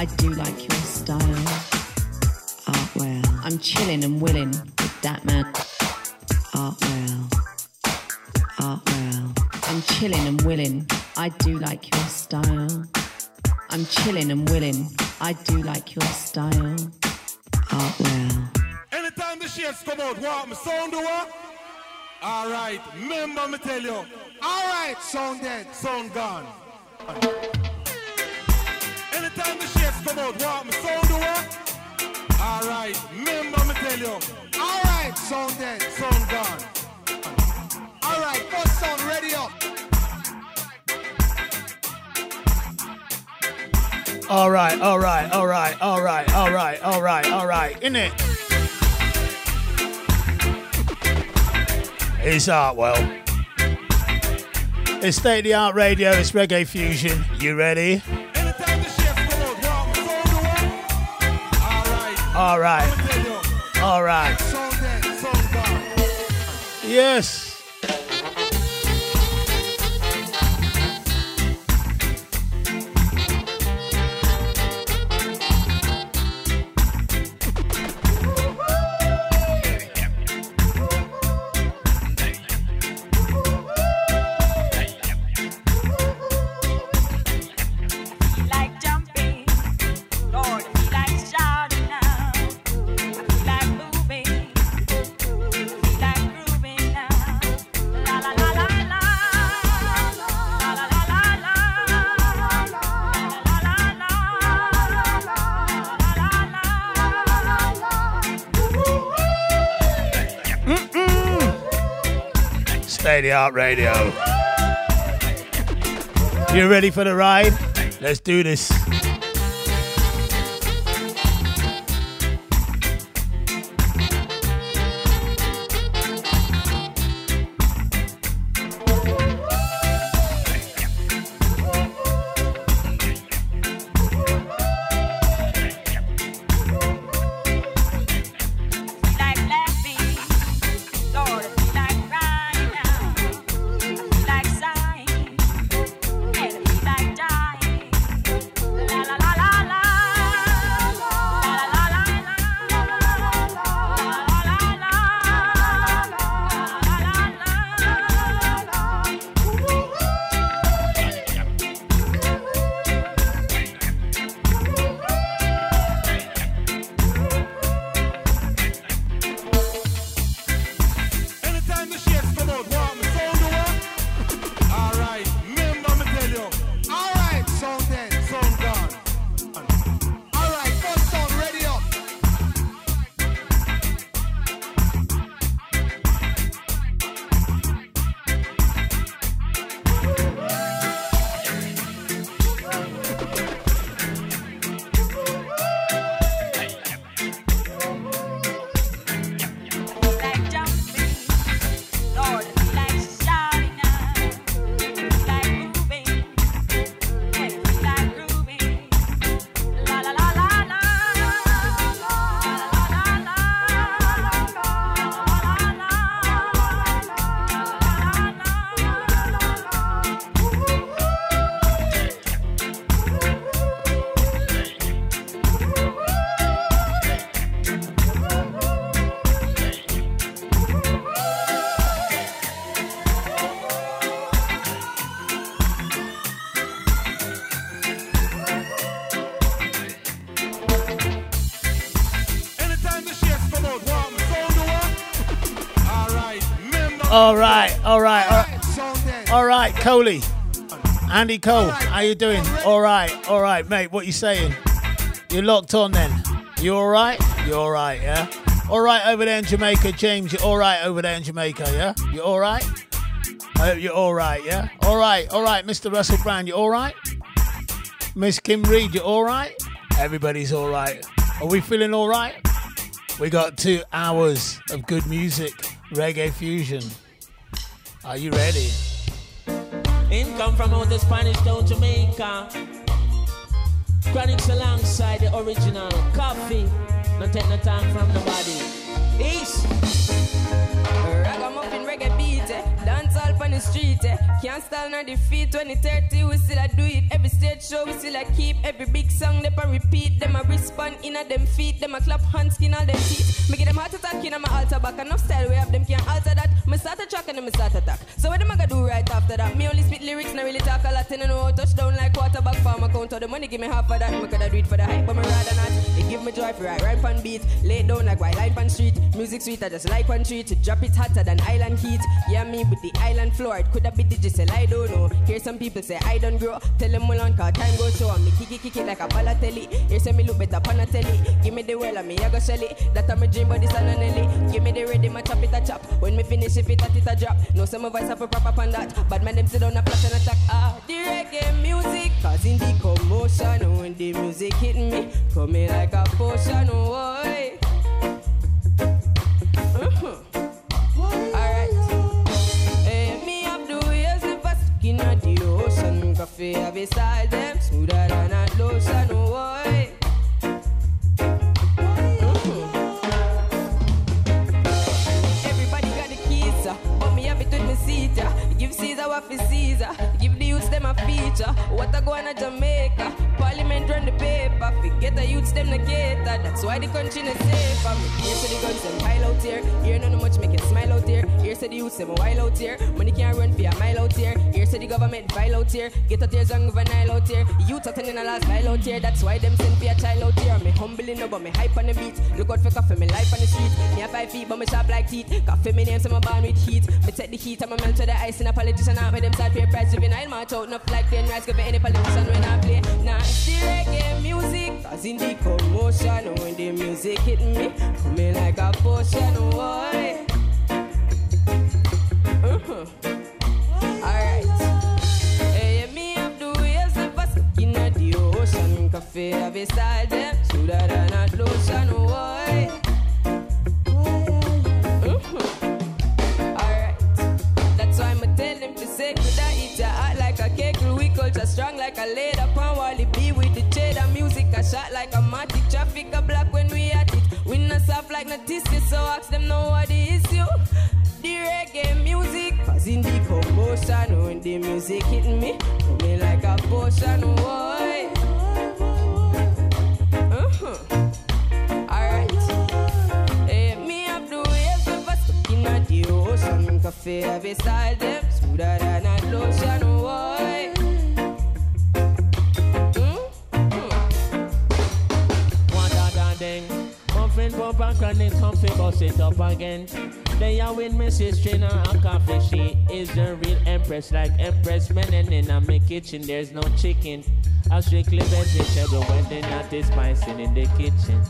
I do like your style. Art well. I'm chilling and willing with that man. Art well. Art well. I'm chilling and willing. I do like your style. I'm chilling and willing. I do like your style. Art well. Anytime the shades come out, what my sound do what? Alright, remember me tell you. Alright, sound dead, sound gone. Anytime the shades come out, what my sound do? Alright, remember me tell you. Alright, sound dead, sound gone. Alright, first sound ready up. All right, all right, all right, all right, all right, all right, all right. In it. It's Artwell. It's state of the art radio. It's reggae fusion. You ready? All right, me tell you. all right. Sound dead, sound gone. Yes. La. State of the art radio. You ready for the ride? Let's do this. Coley. Andy Cole, how you doing? All right, all right, mate. What you saying? You locked on then? You all right? You all right? Yeah. All right over there in Jamaica, James. You all right over there in Jamaica? Yeah. You all right? I hope you're all right. Yeah. All right, all right, Mr. Russell Brand. You all right? Miss Kim Reed. You all right? Everybody's all right. Are we feeling all right? We got two hours of good music, reggae fusion. Are you ready? Income from out the Spanish town Jamaica. Chronixx alongside the original Koffee. No take no time from nobody. East. Ragamuffin reggae? Dance all on the street. Eh? Can't stall nor defeat. 2030, we still a do it. Every stage show, we still a keep. Every big song, they a repeat. Them a respond in a them feet. Them a clap hands, skin all them teeth. Me get them heart attack in my altar back. Enough style, we have them can't alter that. Me start a track and then me start attack. So what am I gonna do right after that? Me only spit lyrics, not really talk a lot. And I know touchdown like quarterback farm account. All the money give me half of that. Me coulda do it for the hype, but me rather not. It give me joy for right, right on beat. Lay down like white line on street. Music sweet, I just like one treat. Drop it hotter than island heat. Yeah, me with the island floor. It coulda be digital, I don't know. Hear some people say I don't grow. Tell them well on cause time goes so. Me kick it, kick it like a Balotelli. Here say me look better pan a telly. Give me the well and me I go shell it. That I'm a dream, but this a Nelly. Give me the ready, my chop it a chop. When me finish, if it at it a drop. No some of us have a proper on that. But man them sit down a plot and attack. Ah, the reggae music causing the commotion. When the music hit me, coming like a potion. Boy. Uh-huh. Ocean. Koffee have beside them, smoother than a lotion. Boy. Seat. Uh. Give Caesar what for Caesar. Give the youths them a feature. What I go on a Jamaica. Parliament run the paper. Forget the youths them the cater. That's why the country not safe. Um, here to the guns them pile out here. Here none much make it smile out here. Here to the youths them while out here. Money can't run for a mile out here. Here to the government vile out here. Get out here song of Nile out here. Youth attending a last mile out here. That's why them send for a child out here. Me humbling no, but me hype on the beat. Look out for Koffee, me life on the street. Me have five feet, but me sharp like teeth. Koffee me name, so my born with heat. Me take the heat, I'm a melt to the ice in a politician. Out with them side pay price, juvenile march out, enough like ten rice. Give any politician when I play. Nah, the reggae music, Cause in the commotion. When the music hit me, coming like a potion, boy. Uh-huh. Alright. Hey, me have the waves of a stuck in the ocean. A style them, smoother than a lotion, boy. No tissue So ask them know what the issue The reggae music Causing the commotion When the music hit me Coming like a potion boy. Uh-huh. Alright. Me the waves stuck in the a style them smoother than a lotion, boy. And chronic comfy bust it up again. They are with me sister in a Koffee. She is the real empress, like empress men. And in my kitchen, there's no chicken. I strictly vegetable when they're not spicing in the kitchen.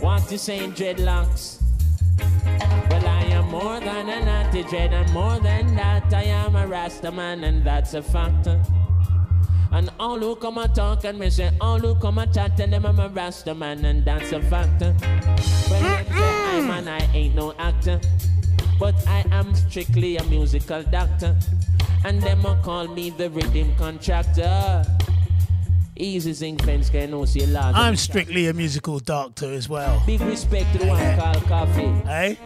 Want to say dreadlocks? Well, I am more than a natty dread, and more than that, I am a Rasta man, and that's a factor. And all who come and talk and me say, all who come and chat, tell them I'm a Rasta man, and that's a factor. When them say I'm an I ain't no actor, but I am strictly a musical doctor, and them a call me the rhythm contractor. Easy sing fence can no see large. I'm strictly a musical doctor as well. Big respect to the one called Koffee. Hey?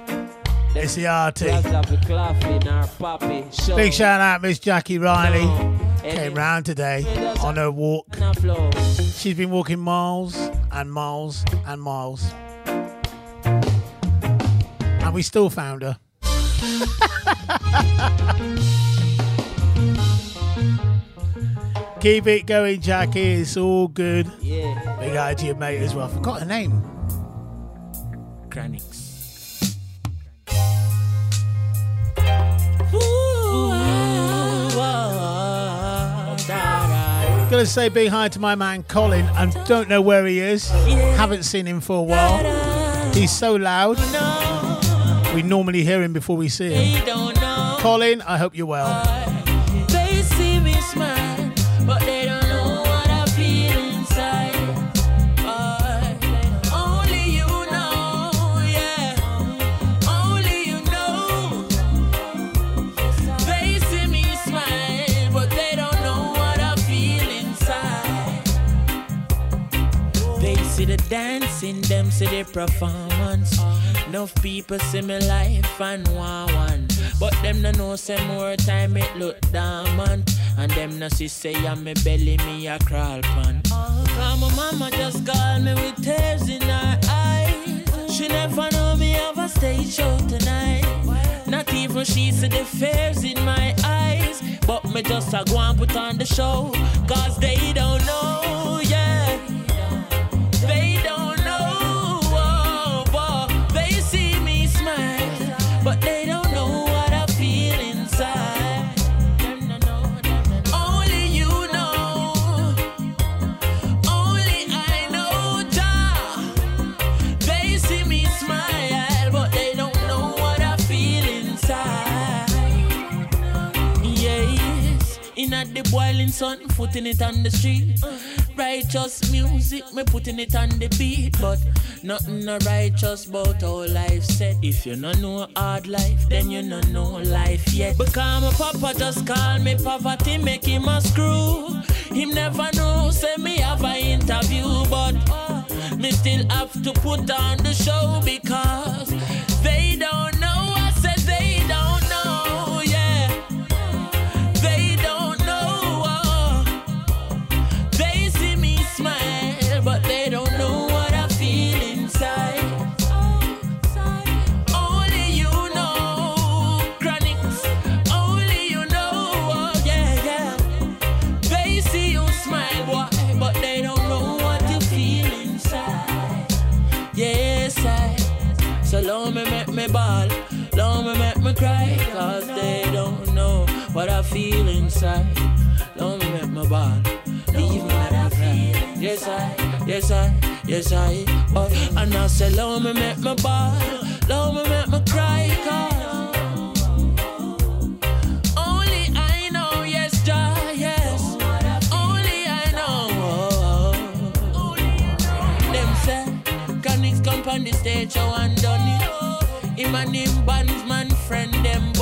It's the RT. Plus have the coffee in our poppy. Show. Big shout out, Miss Jackie Riley. No. Came round today on her walk. And a flow. She's been walking miles and miles and miles. And we still found her. Keep it going, Jackie. It's all good. Yeah. Big eye to your mate as well. Forgot her name. Chronixx. Gonna say big hi to my man Colin and don't know where he is. Haven't seen him for a while. He's so loud. We normally hear him before we see him. Colin, I hope you're well. Dancing, them see the performance. Enough people see me life and want one. But them no know say more time it look dormant. And them no see say I'm me belly me a crawl pan. Cause my mama just called me with tears in her eyes. She never know me have a stage show tonight. Not even she see the fears in my eyes. But me just a go and put on the show. Cause they don't know, yeah. In at the boiling sun, putting it on the street. Righteous music, me putting it on the beat, but nothing no righteous about how life set. If you no know hard life, then you no know life yet. Because my papa just call me poverty, make him a screw. Him never know, say me have a interview, but me still have to put on the show because inside. Make me ball, leave me cry. Yes, I, yes, I, yes, I. Oh, and I say, long me make me ball, long me make me cry, cause only I know, yes, Jah, yes. Only I know. Them say, Chronixx come on the stage, show and done it. Him and him bands, man, friend, them.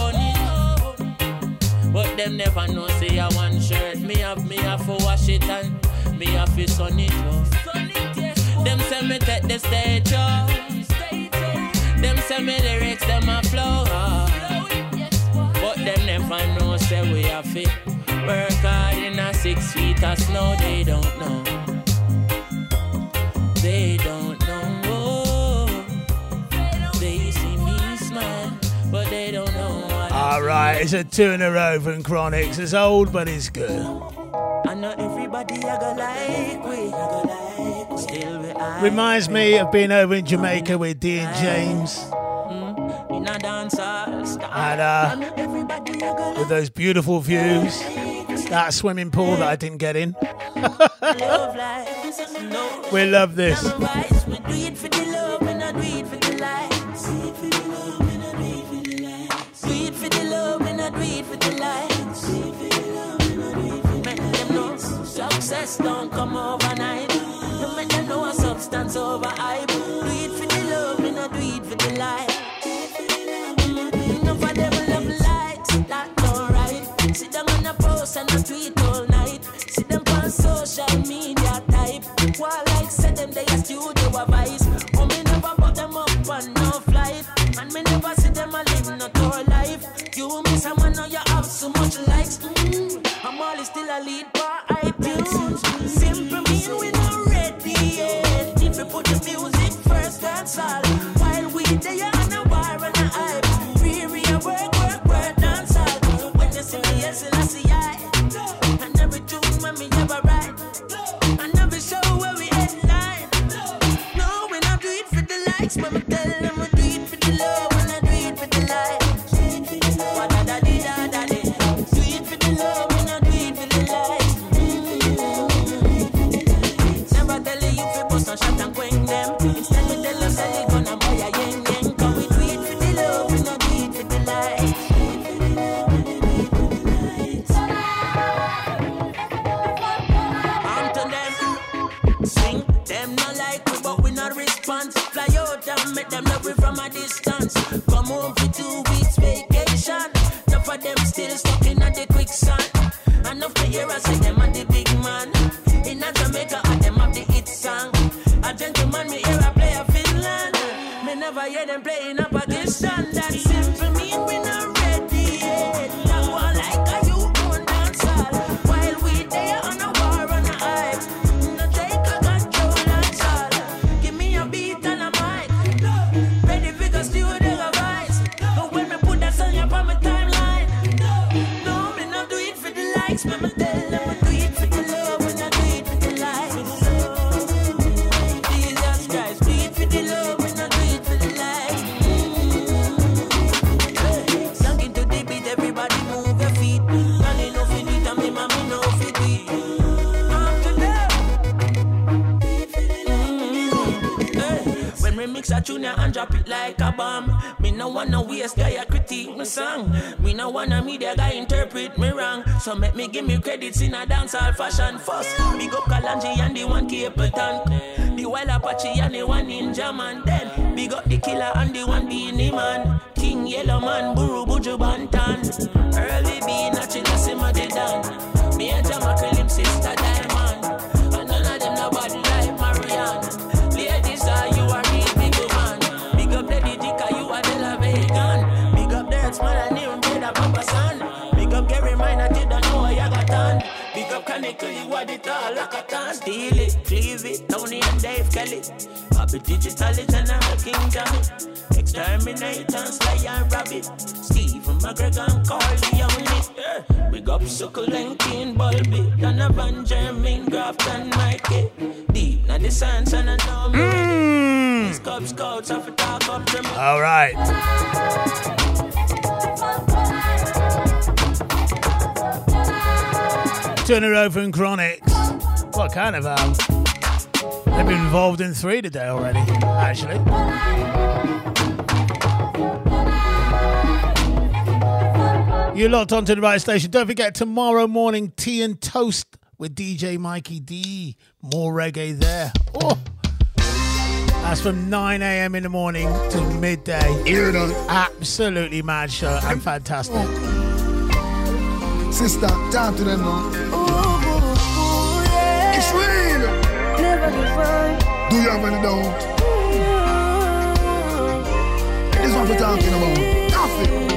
But them never know, say I one shirt. Me have, me have to wash it and me have to sun it. Oh. Them say me take the stage, oh. Them say me lyrics, them a flow. oh. But them never know, say we have to work hard in a six feet of snow. They don't know. They don't know. All right, it's a two in a row from Chronixx. It's old, but it's good. I know everybody I go like we, I go like still we I Reminds me of being over in Jamaica with Dean James in a dance hall and uh, I I go with those beautiful views. That swimming pool that I didn't get in. love like this is no. We love this. Success don't come overnight. No make them know a substance over hype. Do it for the love, we not do it for the likes. Enough of them love likes, that don't right. Sit down on a post and a tweet all night. Sit them on social media outside. While we there, higher them playing a partition. So make me give me credits in a dancehall fashion first. Big up Kalanji and the one Capleton. The wild Apache and the one Ninjaman. Then big up the killer and the one Beenie Man. King Yellowman, Buru Happy digital, General King Johnny. Xterminator and Sly and Robbie. Stephen McGregor and Carly on it. Yeah. Big up Succulent, King Bulby. Donovan, Jermaine, Graft and Mikey. Deep, now the science and I know me. These Cub Scouts have to talk up to me. All right. Turner over and Chronixx. What kind of um? They've been involved in three today already, actually. You're locked onto the right station. Don't forget tomorrow morning tea and toast with DJ Mikey D. More reggae there. Oh. That's from 9 a.m. in the morning to midday. Hear that? Absolutely mad show and fantastic. Sister, talk to the now. Do you have any doubt? This is what we're talking about. Koffee.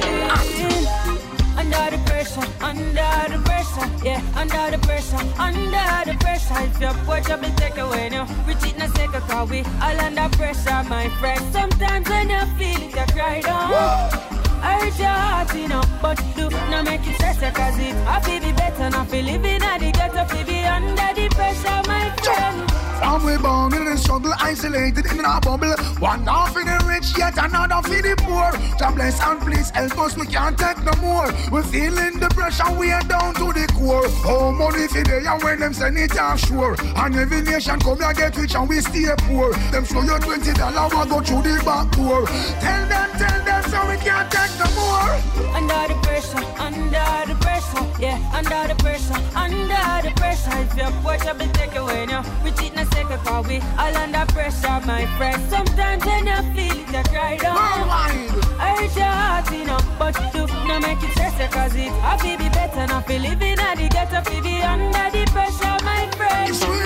Under the pressure, under the pressure, yeah, under the pressure, under the pressure. If your watch up and take away now, reach it in a second, cause we all under pressure, my friend. Sometimes when you feel it, you cry oh. down. Hurt your heart, you know, but you do not make it stress you, cause it I feel be better, not feel living at the ghetto, feel be under the pressure, my friend. From we born in the struggle, isolated in our bubble. One half for the rich, yet another for the poor. God bless and please help us, we can't take no more. We're feeling the pressure, we are down to the core. Oh, money for the and when them send it offshore. And every nation come here get rich and we stay poor. Them show you twenty dollar, we go through the back door. Tell them, tell them, so we can't take no more. Under the pressure, under the pressure, yeah, under the pressure, under the pressure. If your watch up and take away now, we cheat in a second, cause we all under pressure, my friend. Sometimes when you feel it, you cry down. Worldwide. Hurt your heart, you know, but do not make it stress cause it I feel be better, not feel living at the ghetto, feel be under the pressure, my friend. It's real.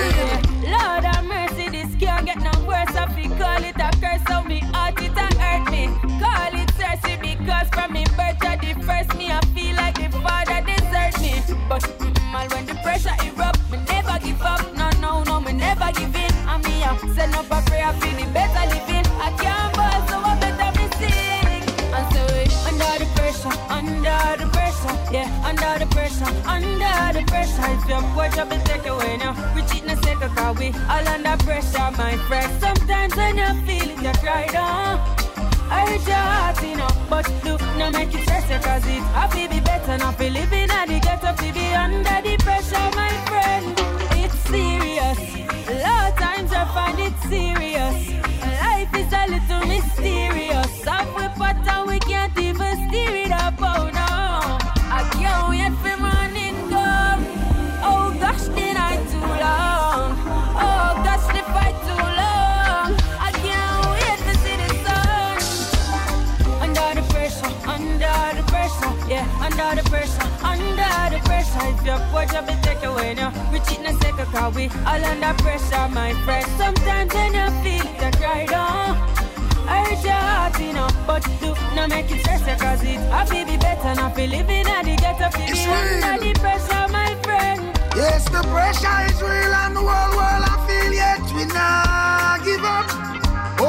Yeah. Lord have mercy, this can't get no worse. I feel call it a curse, so me heart it a because from me birth to the first me, I feel like the father desert me. But all when the pressure erupt, me never give up. No, no, no, me never give in. And me I send up a prayer for the better living. I can't ball, so I better me sing. And so under the pressure, under the pressure, yeah, under the pressure, under the pressure. If your watch up and take away now, we cheat a second, cause we all under pressure, my friend. Sometimes when you feel it, you cry down. I hurt your heart, know, but do not make it stress cause it I feel be better, not feel living at the ghetto, feel be under the pressure, my friend. It's serious. A lot of times I find it serious. Life is a little mysterious. Under the pressure, under the pressure. If your watch up and take away now, we cheat in a second, cause we all under pressure, my friend. Sometimes when you feel you cry down. Hurt your heart, you know, but do not make it stress cause it I feel be better, not feel living at the ghetto, feel be under the pressure, my friend. Yes, the pressure is real and the world, world I feel yet we up.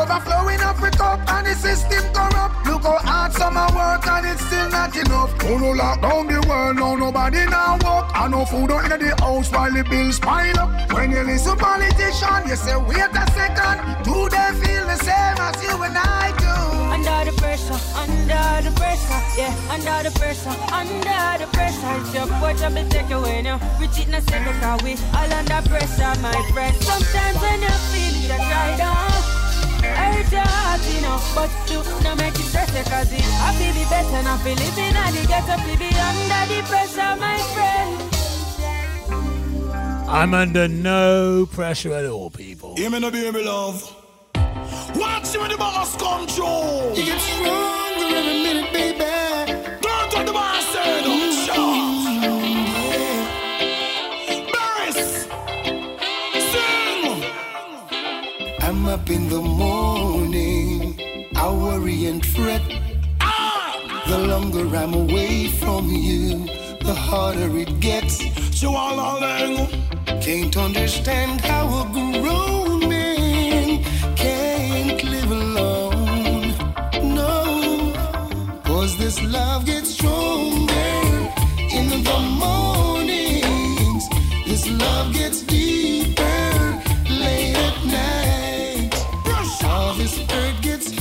Overflowing up with up and the system corrupt. Look how hard summer work and it's still not enough. Oh no lock down the world, now nobody now walk. And no food in the house while the bills pile up. When you listen politician, you say wait a second. Do they feel the same as you and I do? Under the pressure, under the pressure, yeah, under the pressure, under the pressure. If your up and take away now, we cheat in a second, cause we all under pressure, my friend. Sometimes when you feel it, you cry down. Hurt hurt your heart, you know. But you no make it stress cause it happy be better, not feel living at the ghetto, fi be under the pressure, my friend. I'm under no pressure at all, people. Hear me no baby love. Watch you when the boss come through. You get stronger every minute, baby. Don't what the boss said. Mm. Sure. Beres, sing. I'm up in the morning, I and fret. The longer I'm away from you, the harder it gets. Chihuahua Can't understand how a grown man can't live alone. No, cause this love gets stronger in the mornings. This love gets deeper late at night. All this hurt gets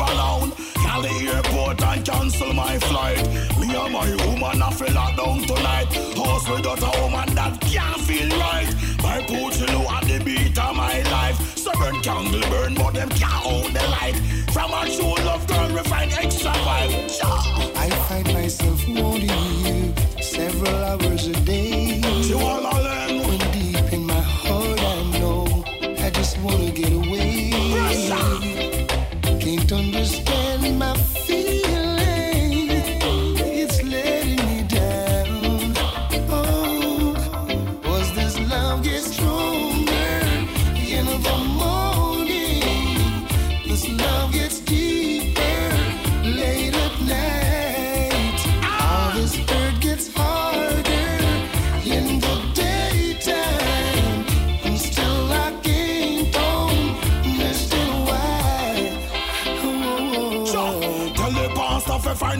alone. Airport and cancel my flight. Me and my woman I feel locked down tonight. House without a woman that can't feel right. My the beat of my life. Candle burn, but them can't hold the light. From true love girl, we find extra vibe. I find myself wanting you several hours a day.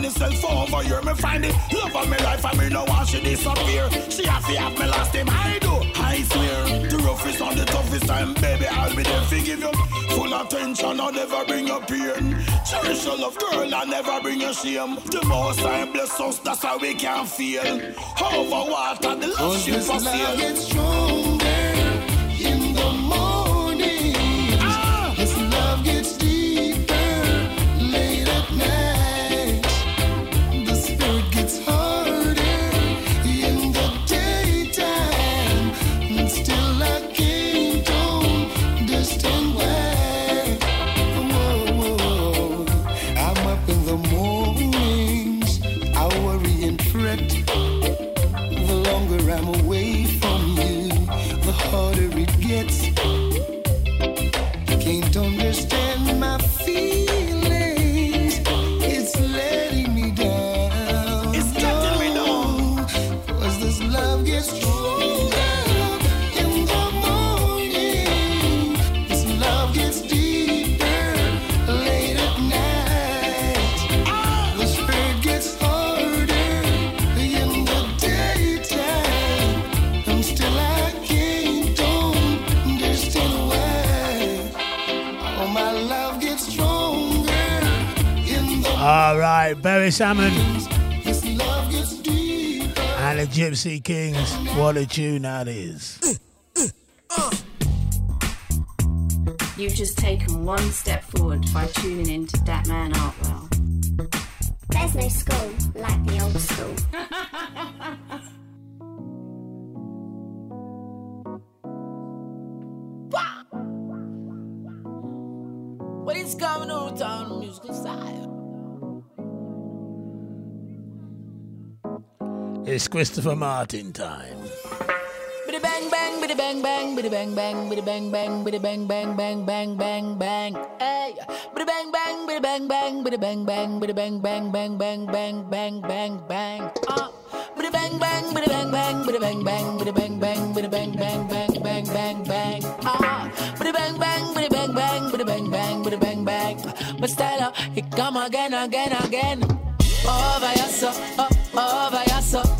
Pastor fi find himself over here. Me find it love of my life and me no want she disappear. She have to have me last time I do. I swear the roughest and the toughest time, baby, I'll be there to give you full attention. I'll never bring you pain. Cherish your love, girl, I never bring you shame. The most I bless us, that's how we can feel. Over water, the love this for love sail. gets Barry Salmon and the Gypsy Kings. What a tune that is. You've just taken one step forward by tuning in to Dat Man Christopher Martin time. Biddy bang bang, biddy bang bang, biddy bang bang, biddy bang bang, biddy bang bang, bang bang bang bang. Hey, biddy bang bang, biddy bang bang, biddy bang bang, biddy bang bang, bang bang bang bang bang bang. Biddy bang bang, biddy bang bang, biddy bang bang, biddy bang bang, biddy bang bang bang bang bang bang. Ah, biddy bang bang, biddy bang bang, biddy bang bang, biddy bang bang. My style, it come again, again, again. Over your so, over your so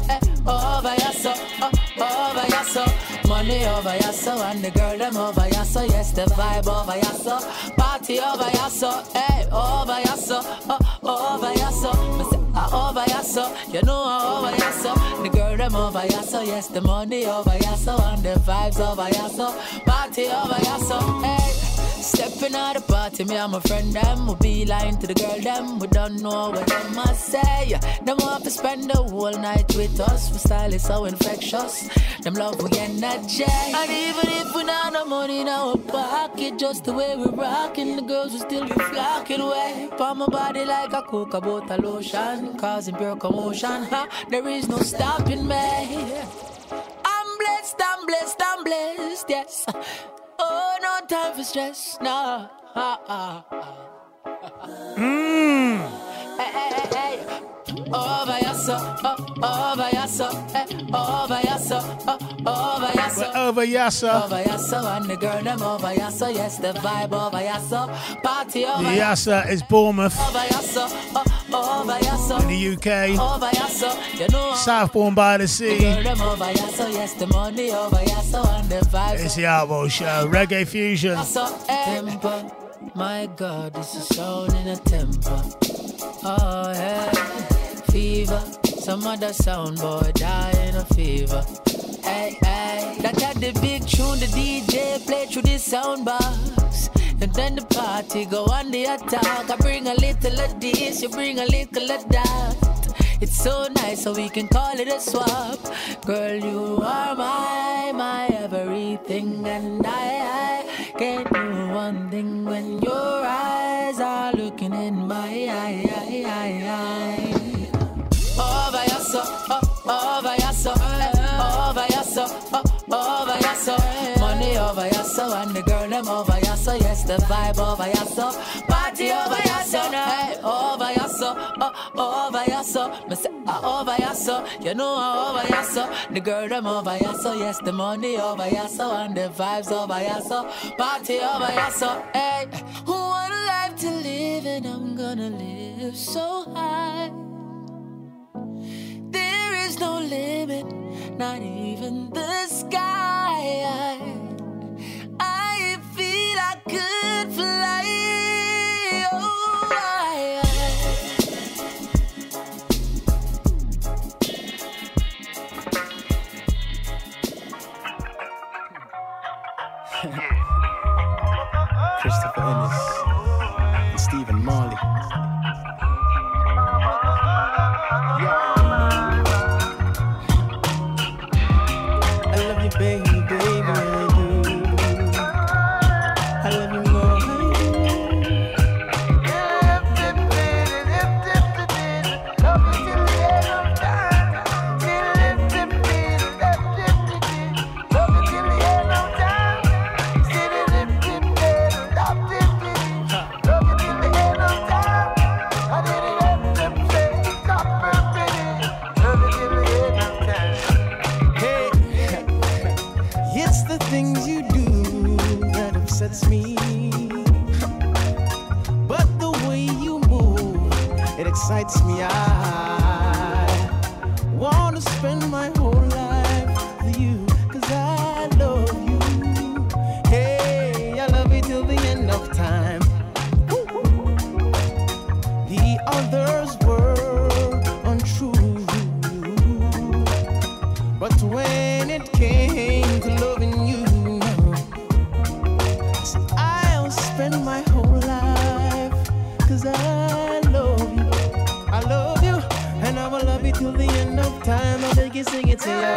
over your so, oh, over so. Money over so and the girl them over so yes the vibe over so party over here so hey over here so oh, over me ah, over so you know ah, over so the girl them over so yes the money over so and the vibes over so party over here so hey Stepping out the party, me and my friend them. We be lying to the girl them. We don't know what them must say. Them want to spend the whole night with us. We style is so infectious. Them love we energy. And even if we not no money in our pocket, just the way we rocking, the girls will still be flocking away. Palm my body like a coca butter lotion, causing pure commotion. Huh? There is no stopping me. I'm blessed, I'm blessed, I'm blessed, yes. Oh, no time for stress, no. Mmm. Hey, hey, hey, hey. Over so, oh, over oh, oh, oh, so, hey, over so, oh, over your over Yassa. Over so, and the girl them over your so, yes, the vibe over your so, party over Yassa is Bournemouth over so, oh, over your so, in the UK. over your so, you know. Southbourne by the The sea. girl them over your so, yes, the money over your so, and the vibe. It's the Outlaw Show. Reggae Fusion. Eh. Temper. My God, this is sound in a temper. Oh, yeah. Fever. Some other sound boy die in a fever. Hey, hey. That had the big tune, the DJ play through the sound box. And then the party go on the attack. I bring a little of this, you bring a little of that. It's so nice, so we can call it a swap. Girl, you are my, my everything, and I, I can't do one thing when your eyes are looking in my eye. eye, eye, eye. Over your so, oh, over your so, eh, over your so, oh, over your so. Money over your so, and the girl them over your so. Yes, the vibe over your so. Party over your so, hey, over your so, oh, over your so. Me say, ah, over your so, you know, ah, over your so. The girl them over your so. Yes, the money over your so, and the vibes over your so. Party over your so, hey. What a life to live, and I'm gonna live so high. There is no limit, not even the sky. I Christopher Ennis and Stephen Marley. I 对呀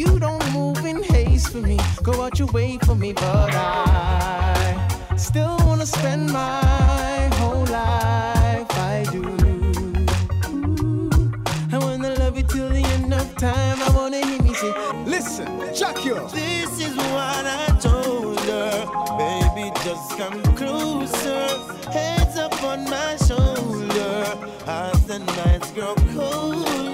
You don't move in haste for me, go out your way for me, but I still wanna spend my whole life. I do. Ooh. I wanna love you till the end of time. I wanna hear me say, Listen, check you. This is what I told her, baby, just come closer. Heads up on my shoulder, as the nights grow colder.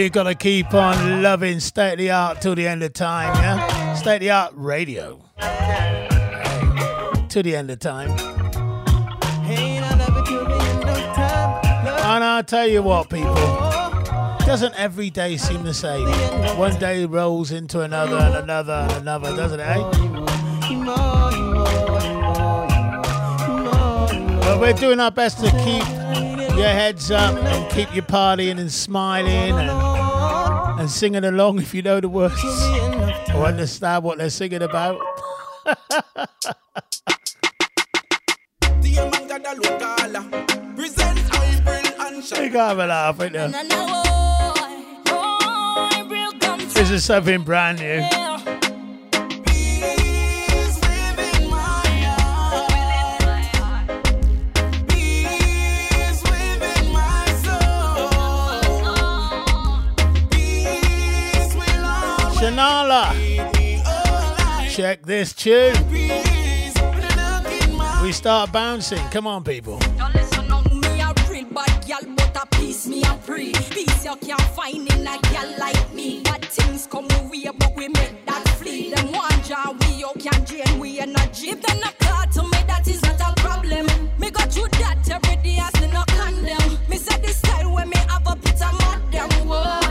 You gotta keep on loving State of the Art till the end of time, yeah? State of the Art Radio. To the end of time. And I'll tell you what, people. Doesn't every day seem the same? One day rolls into another and another and another, doesn't it, eh? But we're doing our best to keep your heads up and keep you partying and smiling and, and singing along if you know the words or oh, understand what they're singing about. You gotta have a laugh, ain't there? This is something brand new. Me go through that every day, I still not condemn. Me say this style when me have a put a mud them. Whoa,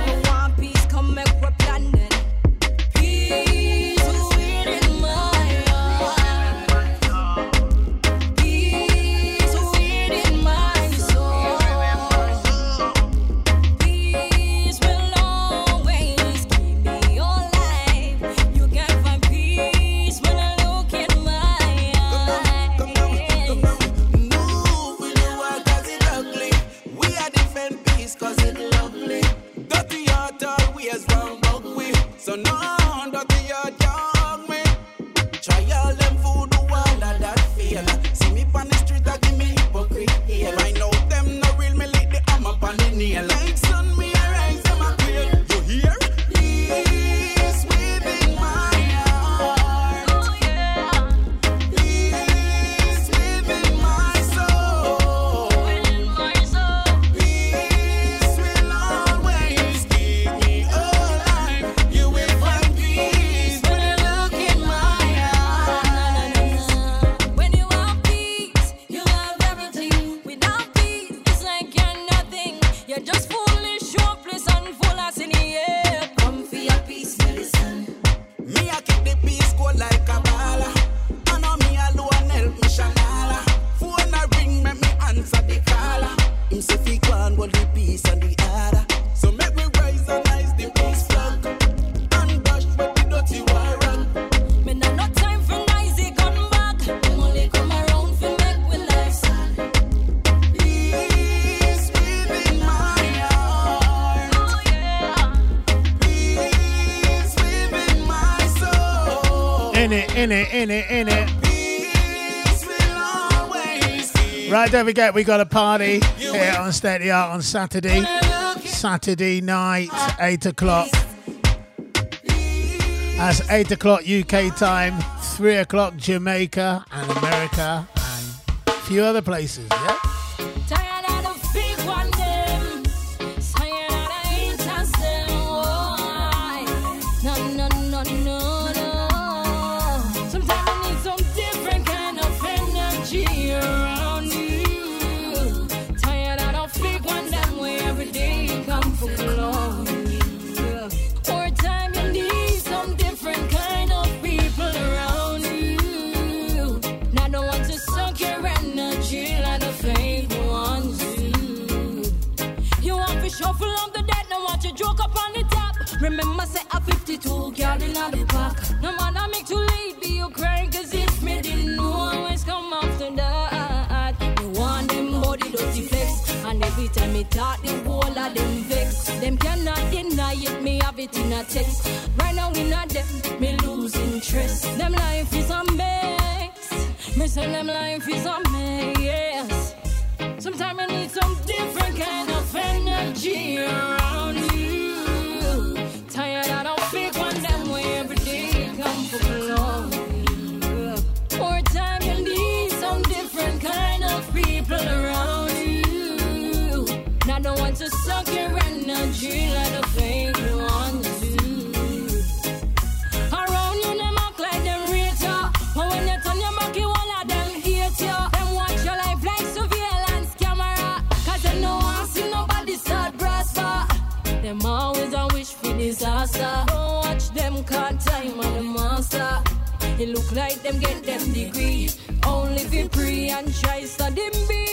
hold and the order. So make me rise and ice the peace flag. And brush with the dirty war rag. Me nah no time for noisy gun back. Them only come around for make we life sad. Peace within my heart. Oh, peace within my soul. In it, in it, in it, in it. Right, don't forget, we got a party here on State of the Art on Saturday. Saturday night, 8 o'clock. That's 8 o'clock UK time, 3 o'clock Jamaica and America and a few other places, yeah? hard in the park. No matter make too late, be you crying, cause if me didn't know, always come after that. They one them body dirty flex, and every time me talk, the whole of them vex. Them cannot deny it, me have it in a text. Right now, we not them, me lose interest. Them life is a mess, me say them life is a mess. Sometimes I need some different kind of energy. It look like them get them degree. Only be free and try studying be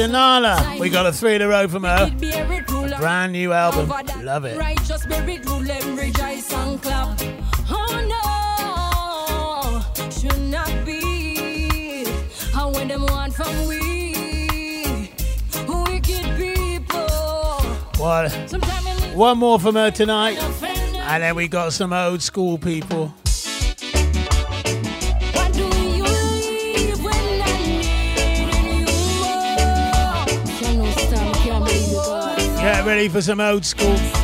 Shanala. We got a three in a row from her. A brand new album. Love it. Righteous One more from her tonight. And then we got some old school people. ready for some old school.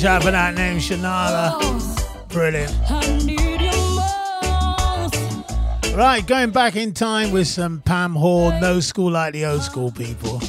Watch out for that name, Shanala, Brilliant. Right, going back in time with some Pam Hall, no school like the old school people.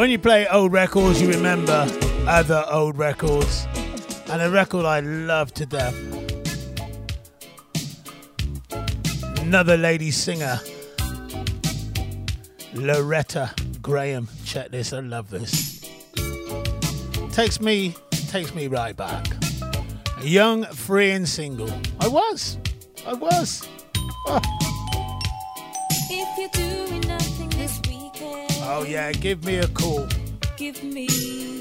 when you play old records, you remember other old records. And a record I love to death. Another lady singer, Loretta Graham. Check this, I love this. Takes me, takes me right back. Young, free, and single. I was, I was. give me a call. Give me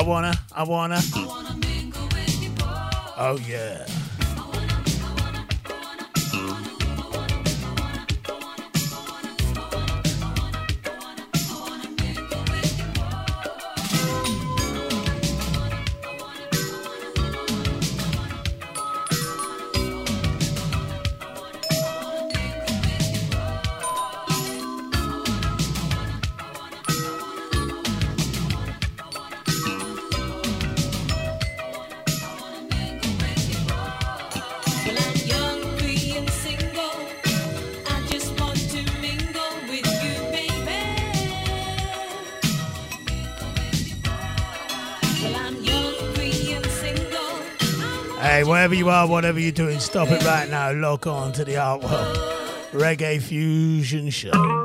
I wanna, I wanna. I wanna oh yeah. wherever you are, whatever you're doing, stop it right now. Lock on to the Art World Reggae Fusion Show.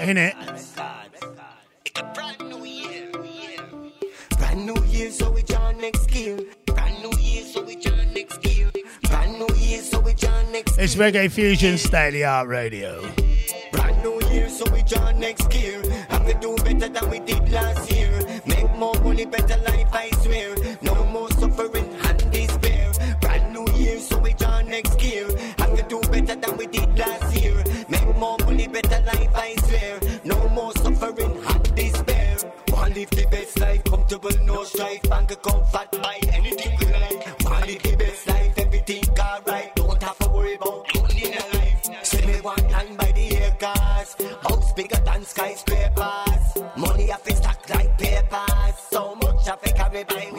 In come back. Ain't it? It's a brand new year. Brand new year, so we join next gear. Brand new year, so we join next gear. Brand new year, so we join next It's Reggae Fusion State Art Radio. Brand new year, so we join next gear. Have to do better than we did last year. Make more money, better life, I comfortable, no strife. Bank account fat, buy anything we like. Want live the best life, everything alright. Don't have to worry about nothing in life. See me one land by the cars. House bigger than skyscrapers. Money I fi stack like papers. So much I fi carry by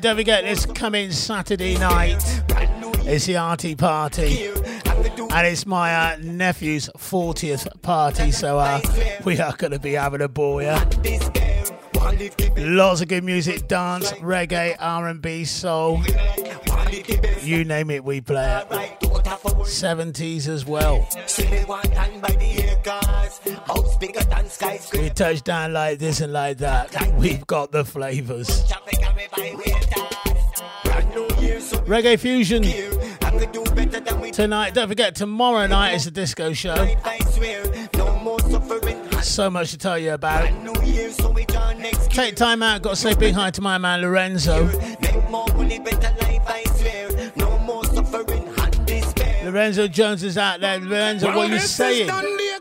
don't forget this coming Saturday night. It's the Arty Party. And it's my uh, nephew's 40th party, so uh, we are going to be having a ball, yeah? Lots of good music, dance, reggae, R&B, soul. You name it, we play it. 70s as well. We touch down like this and like that. We've got the flavours. Reggae Fusion and we do better than we tonight. Don't forget, tomorrow night is a disco show. I swear. No more suffering. So much to tell you about. New year, so we join next Take time out. Got to say big hi to my man Lorenzo. Make more money, better life, I swear. No more suffering and despair. Lorenzo Jones is out there. Lorenzo, what are you saying?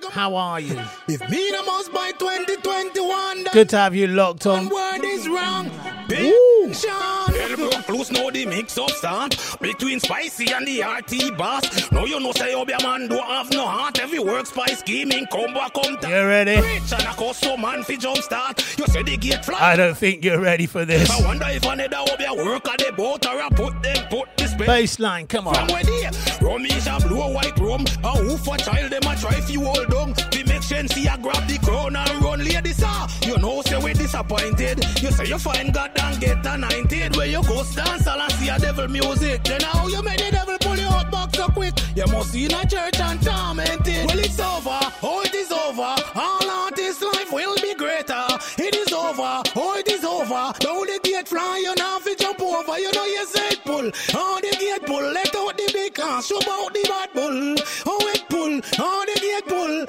How are you? If me no must by 2021, Good to have you locked on. word is wrong. Big Sean. Elbrook loose know the mix up start between spicy and the RT boss. No, you know say Obi man don't have no heart. Every work spice scheming come back come down. You ready? Rich and a cost so man fi jump start. You say the gate fly. I don't think you're ready for this. I wonder if another Obi work at the boat or I put them put this. Baseline, come on. From where they rum is a blue white rum. A who for child them a try fi hold down. We see a grab the crown and run ladies ah. You know say we disappointed. You say you find God and get anointed. Where you go dance all and see a devil music. Then how you make the devil pull you out back so quick? You must see in a church and tormented. Well it's over, oh it is over. All artists life will be greater. It is over, oh it is over. Now the gate fly, you now fi jump over. You know you say it pull, oh the gate pull. Let out the big car, show out the bad bull. Oh it pull, oh the gate pull.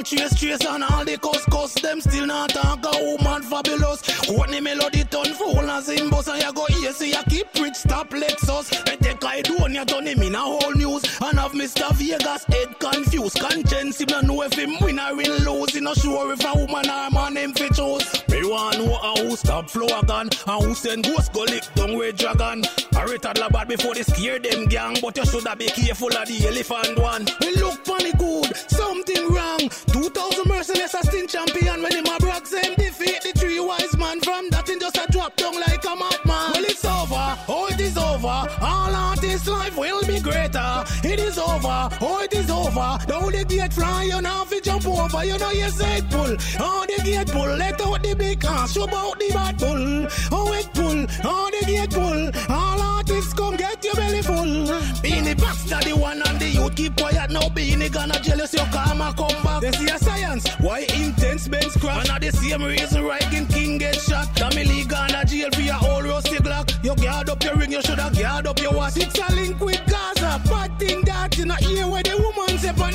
All chase chase and all the cuss cuss them still not talk a woman fabulous. Courtney Melody turn full as in bus and you go here see you keep rich stop Lexus. They take I do and you turn him in a whole news and have Mr. Vegas head confused. Conscience him no know if him win or win lose. He not sure if a woman or a man him fi choose. Want know how who stop flow again and who send ghost go lick down with dragon. I rate a bad before they scare them gang, but you shoulda be careful of the elephant one. We look funny good, something wrong. 2000 merciless a sting champion when him a brag same defeat the three wise man from that in just a drop down like a madman. Well it's over, oh it is over. All artists life will be greater. It is over, oh it is over. Now the gate fly, you now fi jump over. You know you say it pull, oh the gate pull. Let out the big ass, show out the bad bull. Oh it pull, oh the gate pull. All artists come get your belly full. Beenie Baxter the one and the youth keep quiet now. Beenie gonna jealous your karma come back. They see a science, why intense Benz crash. And the same reason Reagan King get shot. Tommy Lee gonna jail for your old rusty Glock. You guard up your ring, you shoulda guard up your watch. It's a link with Gaza, bad thing that you know hear where the woman say on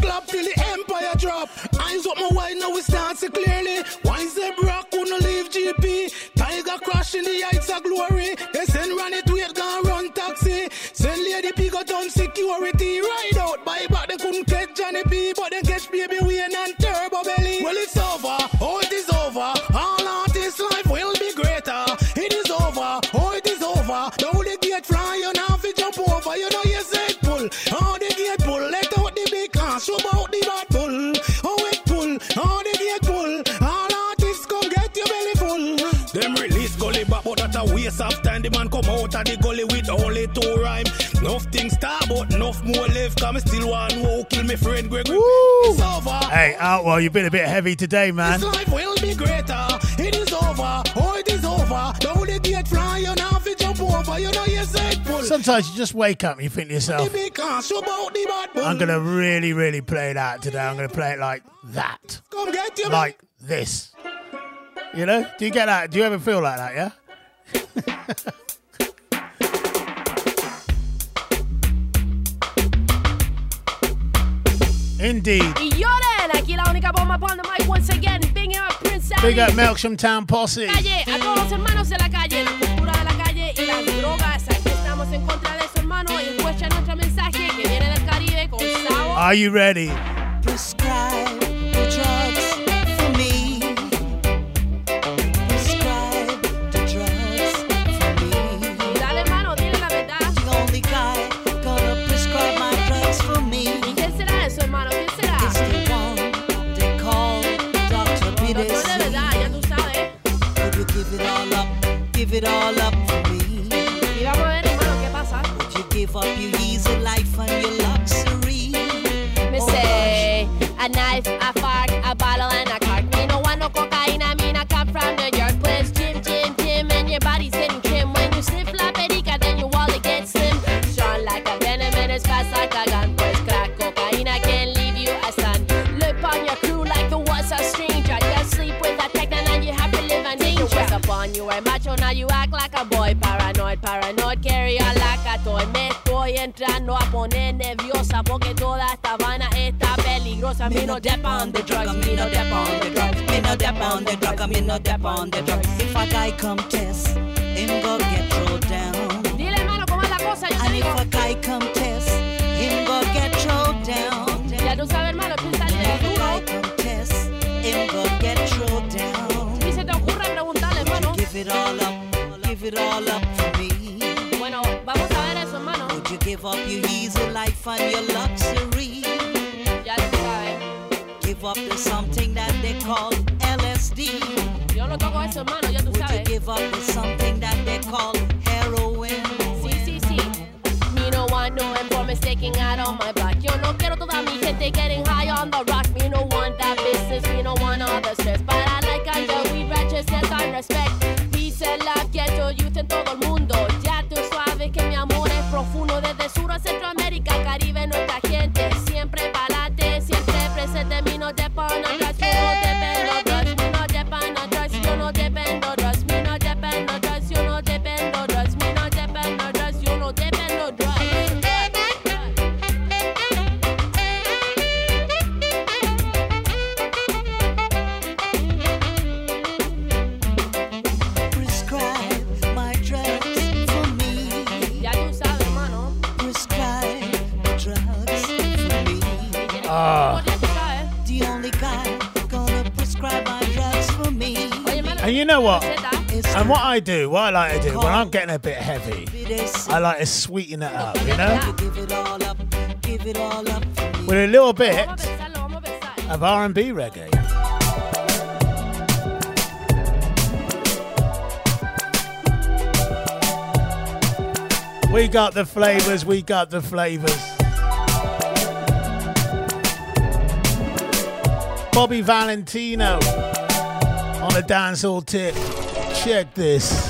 But The man come out of the gully with only two rhyme. Enough things start, but enough more left. Come still one who kill me friend Greg. It's over. Hey, uh, Outwell, you've been a bit heavy today, man. This life will be greater. It is over. Oh, it is over. Don't the gate fly. You now fi jump over. You know you said pull. Sometimes you just wake up and you think to yourself, Because show about the bad bull. I'm going to really, really play that today. I'm going to play it like that. Come get you. Like this. You know? Do you get that? Do you ever feel like that, yeah? Indeed. Y lloren, aquí la única bomba on the mic once again. Big up Prince Big up Melksham Town Posse. calle, a todos los hermanos de la calle, la cultura de la calle y las drogas. Aquí estamos en contra de eso, hermano. Y escucha nuestro mensaje que viene del Caribe con sabor. Are you ready? Prescribe Give it all up for me. Y vamos a ver, hermano, qué pasa. Would you give up You were macho, now you act like a boy. Paranoid, paranoid, carry on like a toy. Me estoy entrando a poner nerviosa porque toda esta vaina está peligrosa. Me no dep on the drugs, me no dep on the drugs. Me no dep on the drug, me no dep on the drugs. If a guy come test, him go get thrown down. Dile hermano cómo es la cosa, yo te And digo. if a guy come test, him go get thrown down. Ya tú sabes hermano, piensa en If el a duro. guy come test, him go get it all up, give it all up for me. Bueno, vamos a ver eso hermano. Would you give up your easy life and your luxury? Ya sabes. Give up to something that they call LSD. Yo no toco eso hermano, ya tú Would you give up to something that they call heroin? Sí, sí, sí. Me no want no informants taking out on my block. Yo no quiero toda mi gente getting high And what I do, what I like to do, when I'm getting a bit heavy, I like to sweeten it up, you know? With a little bit of R&B reggae. We got the flavors, we got the flavors. Bobby Valentino on a dancehall tip. Check this.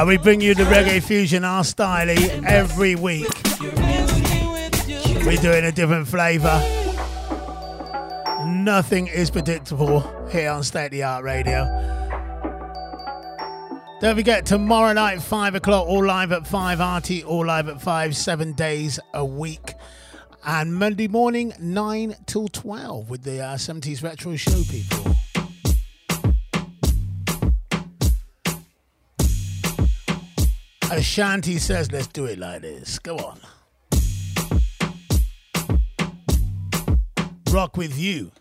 Uh, we bring you the Reggae Fusion R styley, every week. We're doing a different flavour. Nothing is predictable here on State of the Art Radio. Don't forget, tomorrow night, 5 o'clock, all live at 5, RT, all live at 5, seven days a week. And Monday morning, 9 till 12, with the uh, 70s Retro Show people. Ashanti says, let's do it like this. Go on. Rock with you.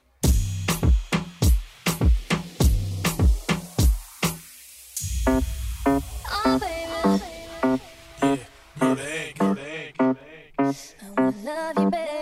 Oh, baby. Baby. Yeah. Go to egg, go egg, go egg. I love you, baby.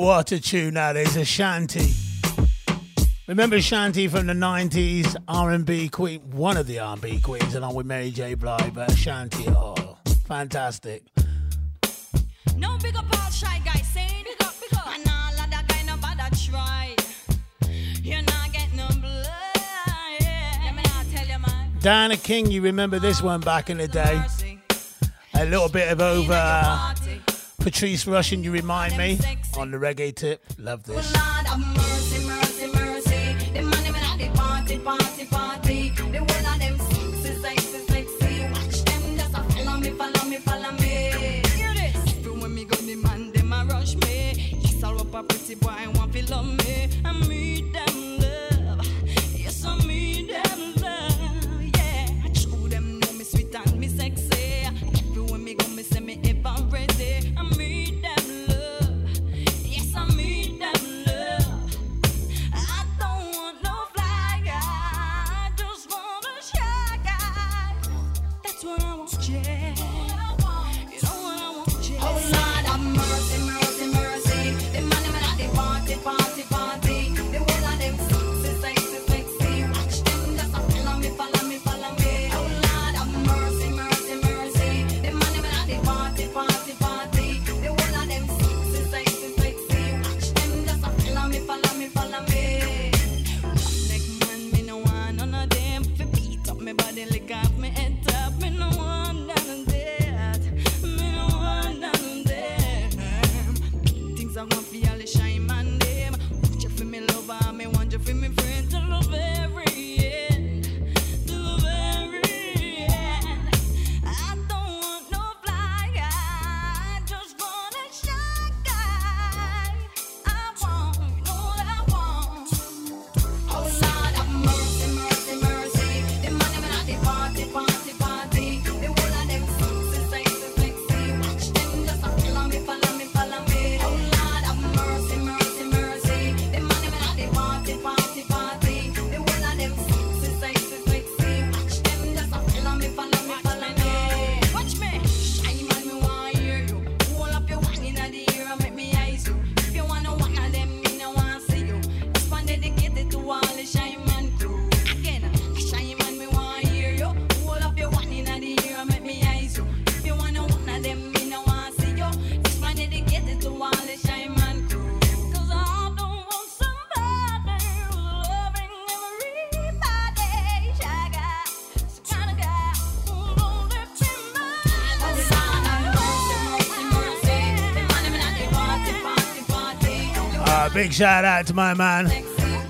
What a tune that is, Ashanti. Remember Shanty from the 90s, R&B queen, one of the R&B queens, along with Mary J. Blige, but Shanty, oh, fantastic. No big up all shy guys saying big up, big up. And all of that kind of bad try. You're not getting no blood. Yeah. Let me not tell you, man. Diana King, you remember this one back in the day? A little bit of over Patrice Rushen, you remind me, on the reggae tip. Love this. Yes, I'll up a pretty boy, I want to love me. I meet them big shout out to my man,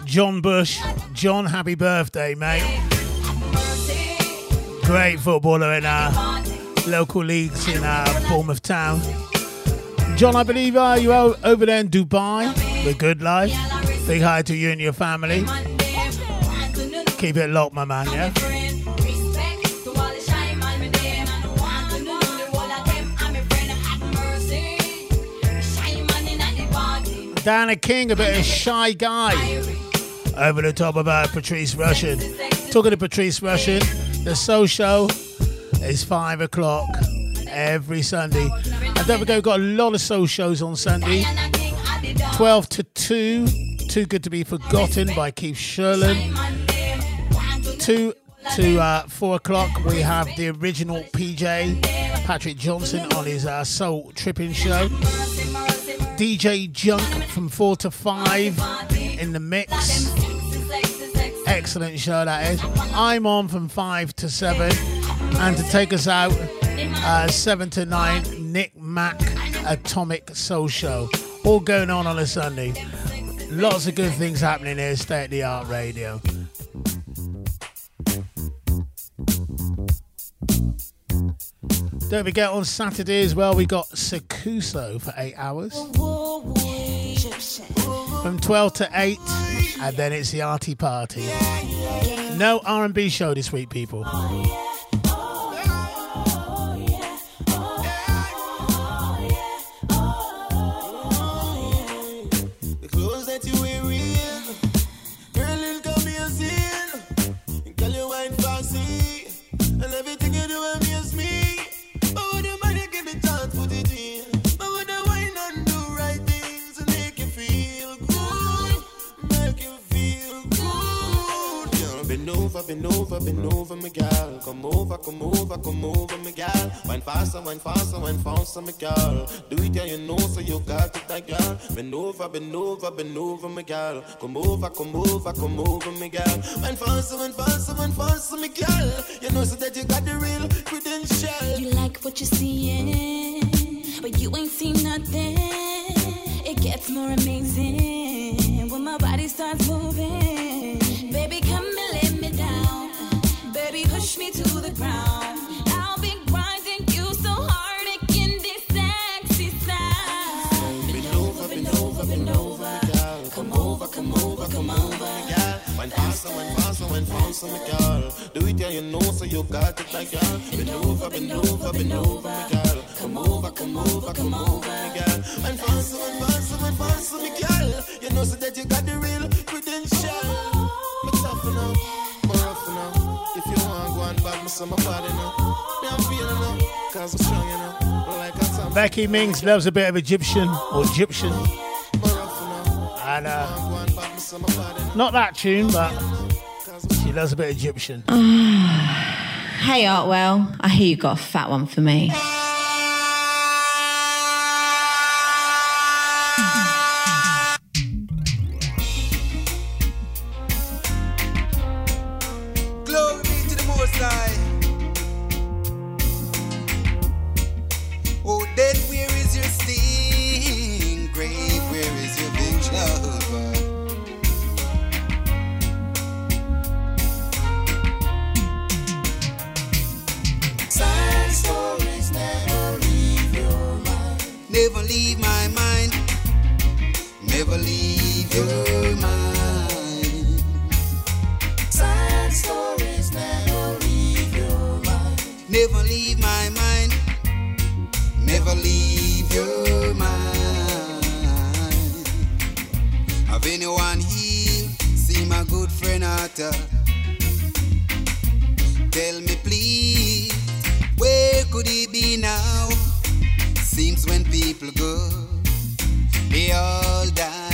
John Bush. John, happy birthday, mate. Great footballer in our local leagues in uh, Bournemouth Town. John, I believe uh, you are over there in Dubai, the good life. Big hi to you and your family. Keep it locked, my man, yeah? Dana King, a bit of a shy guy. Over the top about Patrice Rushen. Talking to Patrice Rushen, the Soul Show is five o'clock every Sunday. And don't forget, we've got a lot of soul shows on Sunday. 12 to 2, Too Good to Be Forgotten by Keith Sherlin. 2 to uh, 4 o'clock, we have the original PJ, Patrick Johnson, on his uh, Soul Tripping Show. DJ Junk from 4 to 5 in the mix. Excellent show that is. I'm on from 5 to 7. And to take us out, uh, 7 to 9, Nick Mack Atomic Soul Show. All going on on a Sunday. Lots of good things happening here, State of the Art Radio. Don't forget on Saturday as well, we got Sakuso for eight hours. From 12 to 8, and then it's the arty party. No R&B show this week, people. Over, bend over, bend over, my gal. Come over, come over, come over, my gal. Wine faster, wine faster, wine faster, my gal. Do it, yeah, you know, so you got it, that gal. Bend over, bend over, bend over, my gal. Come over, come over, come over, my gal. Wine faster, wine faster, wine faster, my gal. You know, so that you got the real credential. You like what you're seeing, but you ain't seen nothing. It gets more amazing when my body starts moving. Baby, come Baby, push me to the ground. I'll be grinding you so hard, making this sexy over, over, over. Come over, come over, come over, faster, faster, faster, my gal. Do it, you know, so you got it, like gal. Bend over, bend over, bend over, my gal. Come over, come over, come over, my gal. Wine faster, wine faster, wine faster, my gal. You know, so that you got the real credential. Me tough now, you want, go and back me some body now. Me I'm feeling now, cause I'm strong, you know. Like a top. Becky Mings loves a bit of Egyptian or Egyptian. And uh, not that tune, but she loves a bit of Egyptian. Hey Artwell, I hear you got a fat one for me. Arthur? Tell me please, where could he be now? Seems when people go, they all die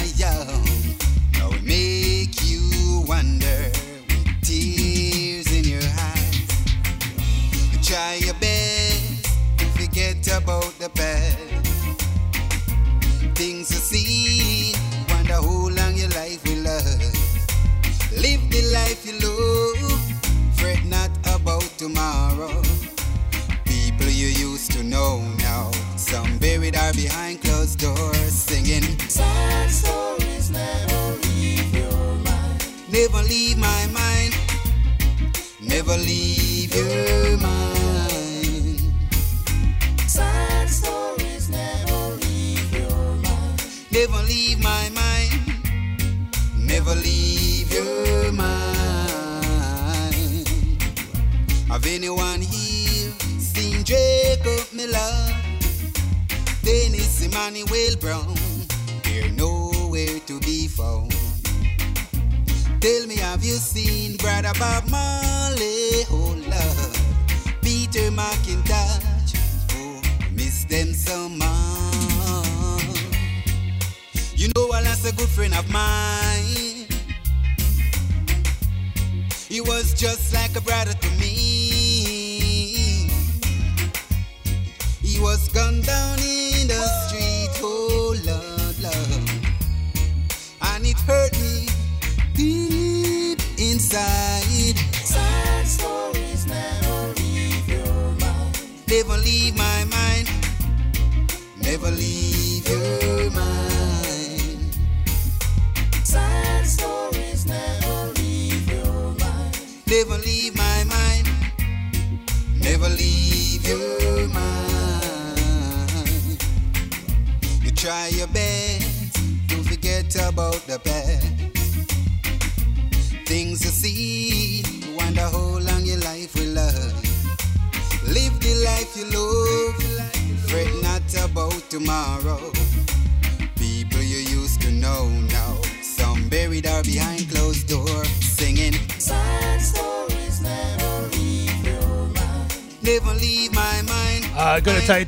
life you love,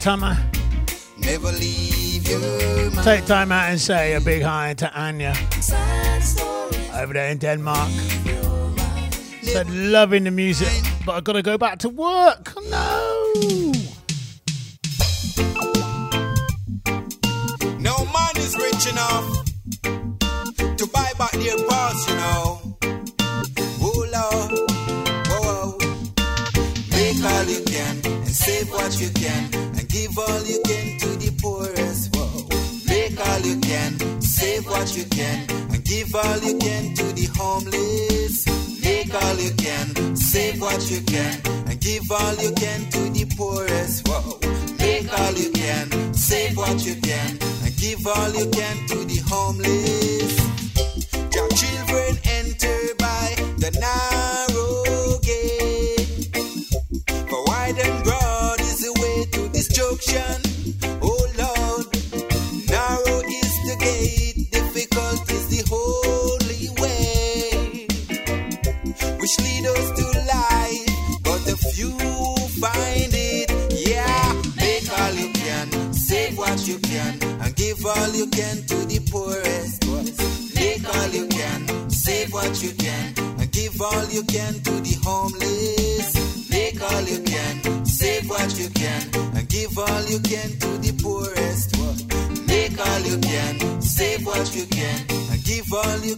summer. Never leave Take time out and say a big hi to Anya over there in Denmark. Said loving the music, but I've gotta go back to work.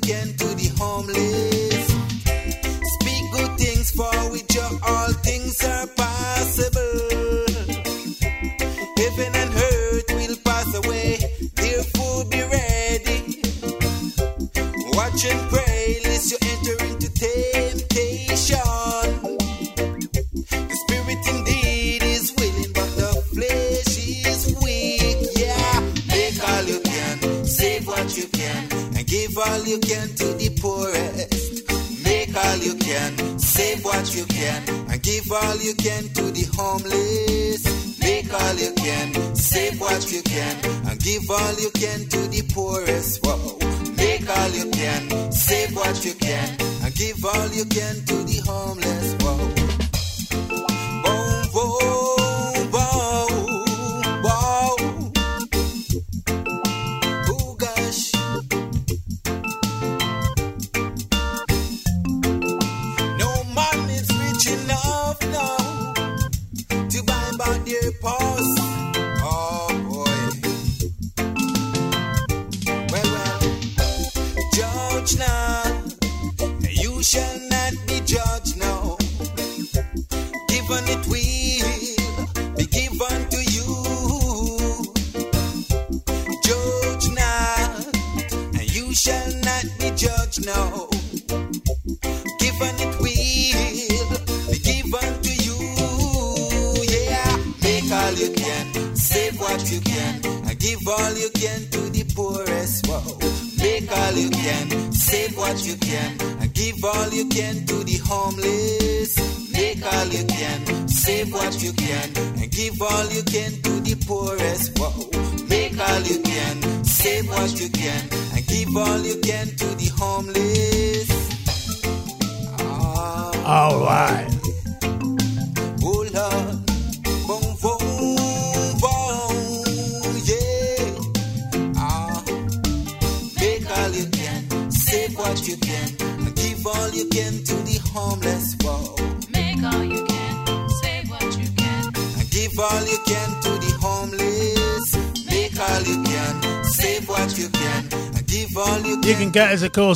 can to the homeless. Speak good things for which you all things are possible. can to the poorest. Make all you can, save what you can, and give all you can to the homeless. Make all you can, save what you can, and give all you can to the poorest. Whoa. Make all you can, save what you can, and give all you can to the homeless. Whoa.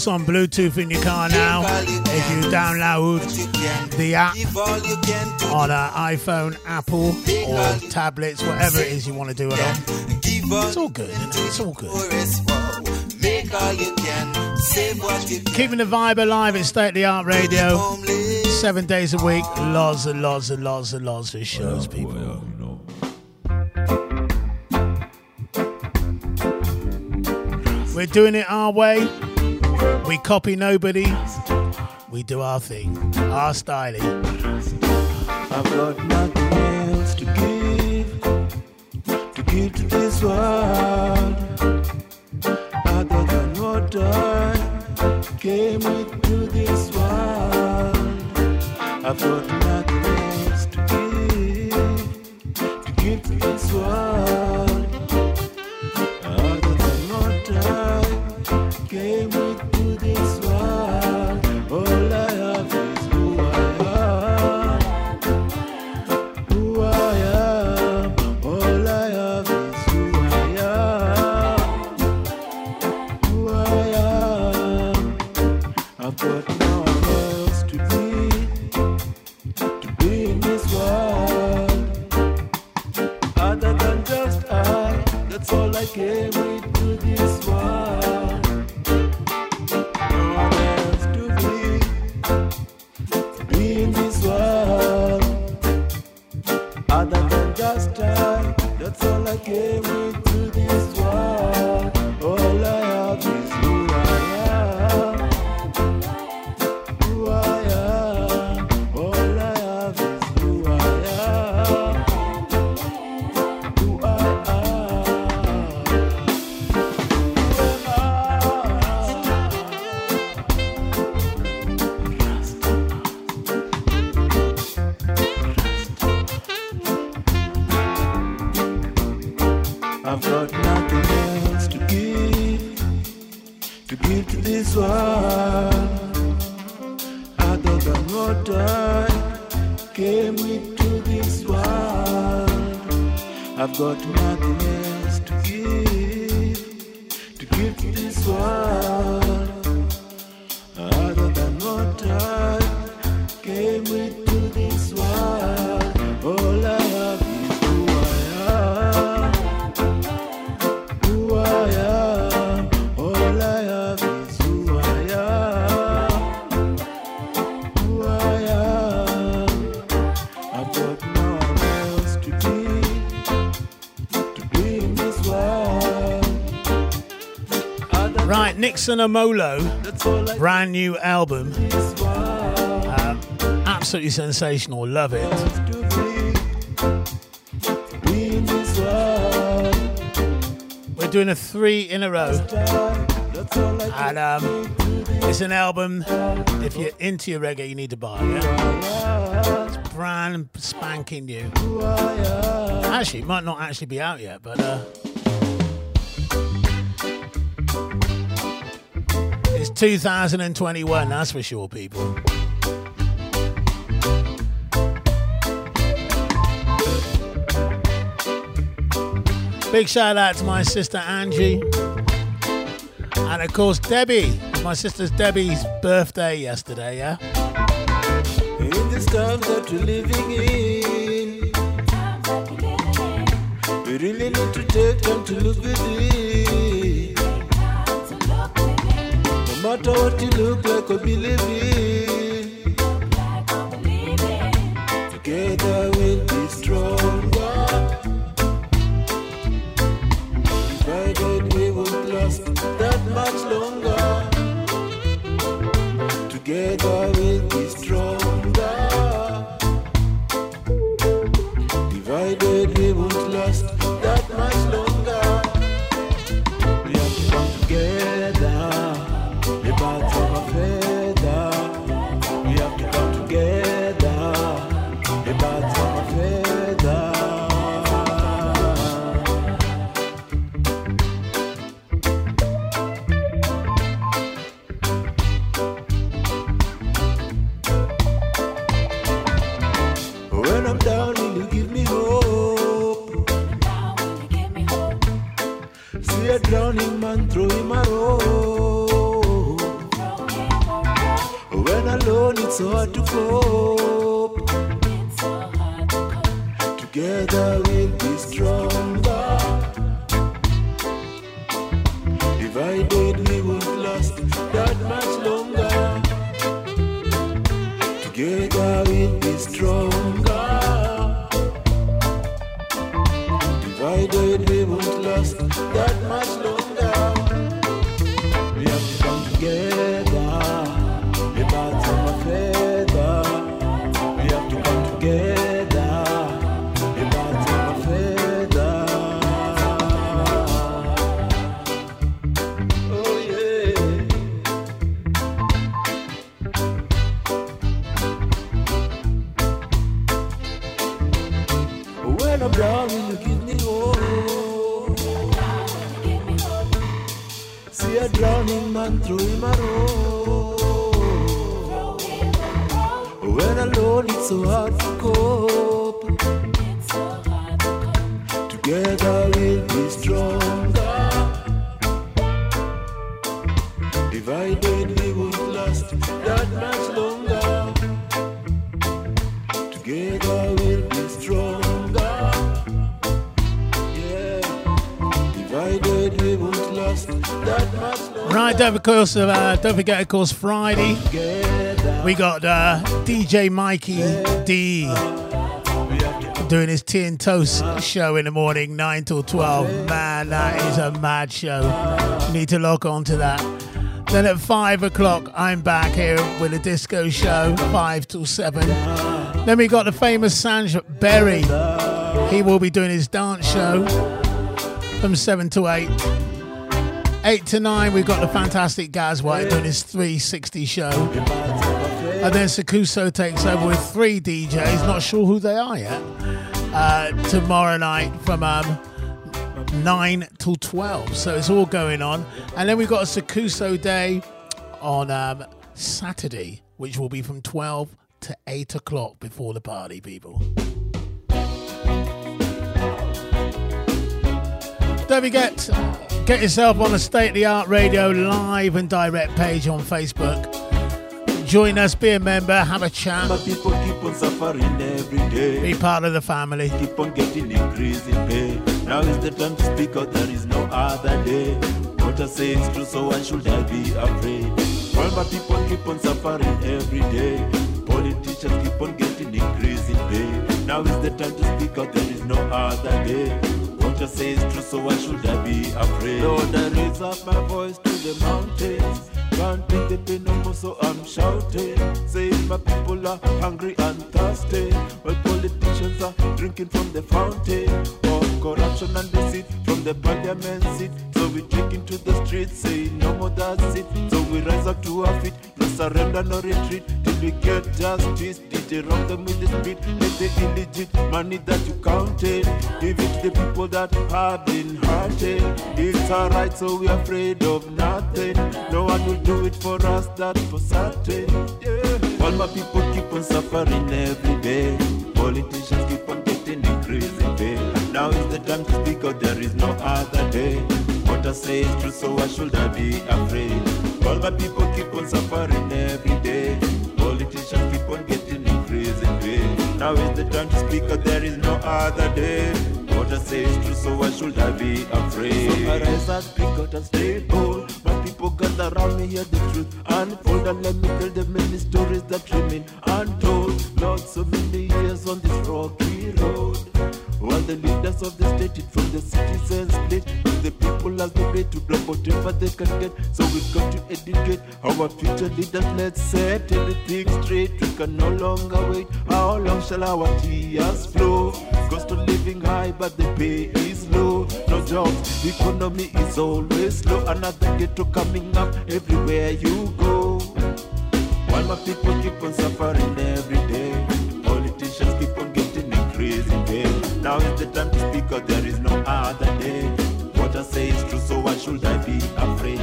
us on Bluetooth in your car now. If you download the app on an iPhone, Apple, or tablets, whatever it is you want to do it on, it's all good. It? It's all good. Keeping the vibe alive at State of the Art Radio. Seven days a week, lots and lots and lots and lots of shows, people. We're doing it our way. We copy nobody. We do our thing, our styling. I've got nothing else to give, to give to this world, other than what I came into this world. I've got nothing. world. Other than just I, that's all I came with to this world. Jason Amolo, brand new album. Uh, absolutely sensational, love it. We're doing a three in a row. And um, it's an album, if you're into your reggae, you need to buy it. Yeah? It's brand spanking new. Actually, it might not actually be out yet, but. Uh, 2021, that's for sure, people. Big shout out to my sister Angie. And of course, Debbie. My sister's Debbie's birthday yesterday, yeah? In these times that we're living in, we really need to take time to look within matter what you look like or believe in. Together course, uh, don't forget, of course, Friday. We got uh, DJ Mikey D doing his tea and toast show in the morning, 9 till 12. Man, that is a mad show. Need to log on to that. Then at 5 o'clock, I'm back here with a disco show, 5 till 7. Then we got the famous Sanj Berry. He will be doing his dance show from 7 to 8. 8 to 9, we've got the fantastic Gaz White doing his 360 show. And then Sakuso takes over with three DJs, not sure who they are yet, uh, tomorrow night from um, 9 till 12. So it's all going on. And then we've got a Sakuso day on um, Saturday, which will be from 12 to 8 o'clock before the party, people. Don't forget, get yourself on the State of the Art Radio live and direct page on Facebook. Join us, be a member, have a chat. Keep on suffering every day. Be part of the family. Keep on getting increase in pay. Now is the time to speak out, there is no other day. What I say is true, so why should I be afraid? While my people keep on suffering every day. Politicians keep on getting increase in pay. Now is the time to speak out, there is no other day. What I say is true, so why should I be afraid? Lord, I raise up my voice to the mountains. Can't take the pain no more, so I'm shouting. Saying my people are hungry and thirsty. While politicians are drinking from the fountain of corruption and deceit from the parliament seat. So we take into the streets, saying no more that's it. So we rise up to our feet, surrender, no retreat. Till we get justice, DJ rock them with the speed. Let the illegit money that you counted. Give it to the people that have been hurted. It's alright, so we're afraid of nothing. No one will do it for us, that's for certain. Yeah. All my people keep on suffering every day. Politicians keep on getting increase in pay. Now is the time to speak out, there is no other day. I say is true, so I be afraid? All my people keep on suffering every day. Politicians keep on getting increase in pay. Now is the time to speak out, there is no other day. I say is true, so I be afraid? So I rise and speak out and stay bold. My people gather around me, hear the truth unfold, and let me tell them many stories that remain untold. Lord, so many years on this rocky road. The leaders of the state eat from the citizens With the people as they pay to grab whatever they can get. So we've got to educate our future leaders. Let's set everything straight. We can no longer wait. How long shall our tears flow? Cost of living high but the pay is low. No jobs, economy is always low. Another ghetto coming up everywhere you go. While my people keep on suffering every day now is the time to speak out, there is no other day. What I say is true, so why should I be afraid?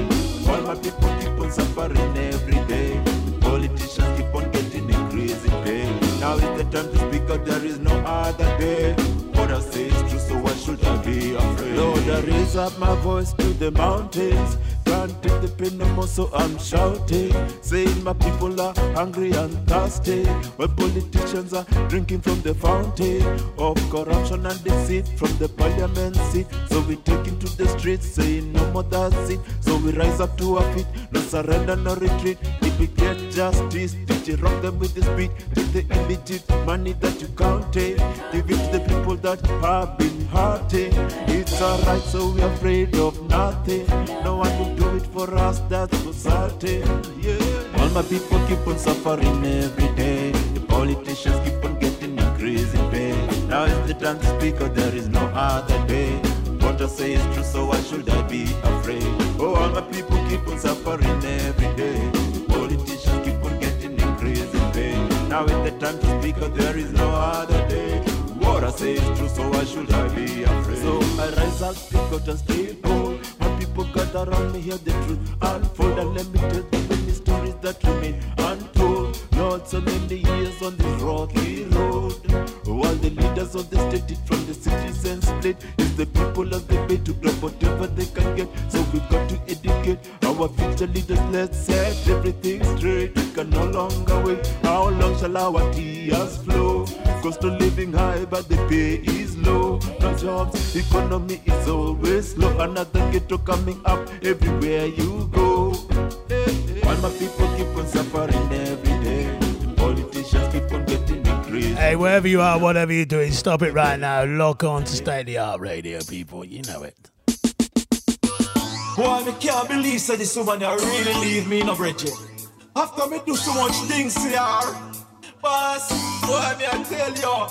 All my people keep on suffering every day. Politicians keep on getting increase in pay. Now is the time to speak out, there is no other day. What I say is true, so why should I be afraid? Lord, I raise up my voice to the mountains. Take the pain no more, so I'm shouting. Saying my people are hungry and thirsty. While politicians are drinking from the fountain of corruption and deceit from the parliament seat. So we take into the streets, saying no more that's it. So we rise up to our feet, no surrender, no retreat. If we get justice, did you rock them with the speed? Take the illegit money that you counted, give it to the people that have been hurting. It's alright, so we're afraid of nothing. No one will do it for us, that's for certain. Yeah. All my people keep on suffering every day. The politicians keep on getting increase in pay. Now is the time to speak, or there is no other day. What I say is true, so why should I be afraid? Oh, all my people keep on suffering every day. Politicians keep on getting increase in pay. Now is the time to speak, or there is no other day. What I say is true, so why should I be afraid? So I rise up, speak out and stay bold. People gather around me, hear the truth unfold, and let me tell them many stories that remain untold. And many years on this rocky road. While the leaders of the state eat from the citizens split, it's the people of the bay to grab whatever they can get. So we've got to educate our future leaders. Let's set everything straight. We can no longer wait. How long shall our tears flow? Cost of living high, but the pay is low. No jobs, economy is always slow. Another ghetto coming up everywhere you go. While my people keep on suffering every day, politicians keep on getting increased. Hey, wherever you are, whatever you're doing, stop it right now. Lock on to State of the Art Radio, people. You know it. Boy, me can't believe that this woman here really leave me no bridge. After me do so much things here, boss, boy, me I tell you,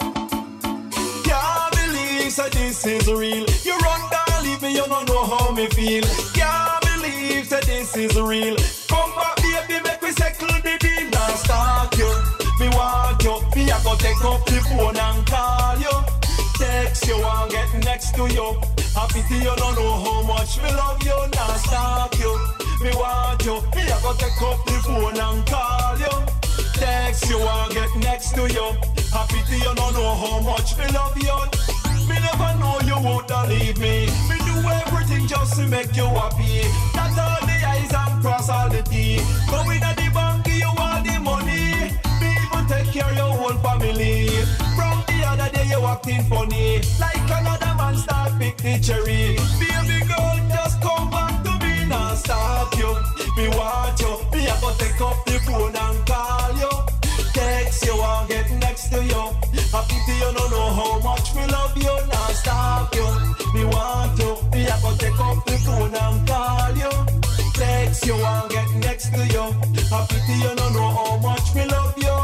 can't believe that this is real. You run down, leave me, you don't know how me feel. Can't believe that this is real. Come back, baby, make we settle the deal. Now stalk you, me want you, me I go take up the phone and call you. Text you and get next to you. Happy to you don't know how much me love you. Now stalk you, me want you, me I go take up the phone and call you. Text you and get next to you. Happy to you don't know how much me love you. Me never know you would leave me. Me do everything just to make you happy. Not all the eyes and cross all the T. Go in the bank, give you all the money. Me even take care of your whole family. From the other day you acting funny. Like another man start pick the cherry. Baby girl, just come back to me now stop you. Me want you. Me I go take up the phone and call you. Text you and get next to you. Happy to you don't know how much me love you. Now stop you. Me want you. Me I go take up the phone and call you. Text you and get next to you. Happy to you don't know how much me love you.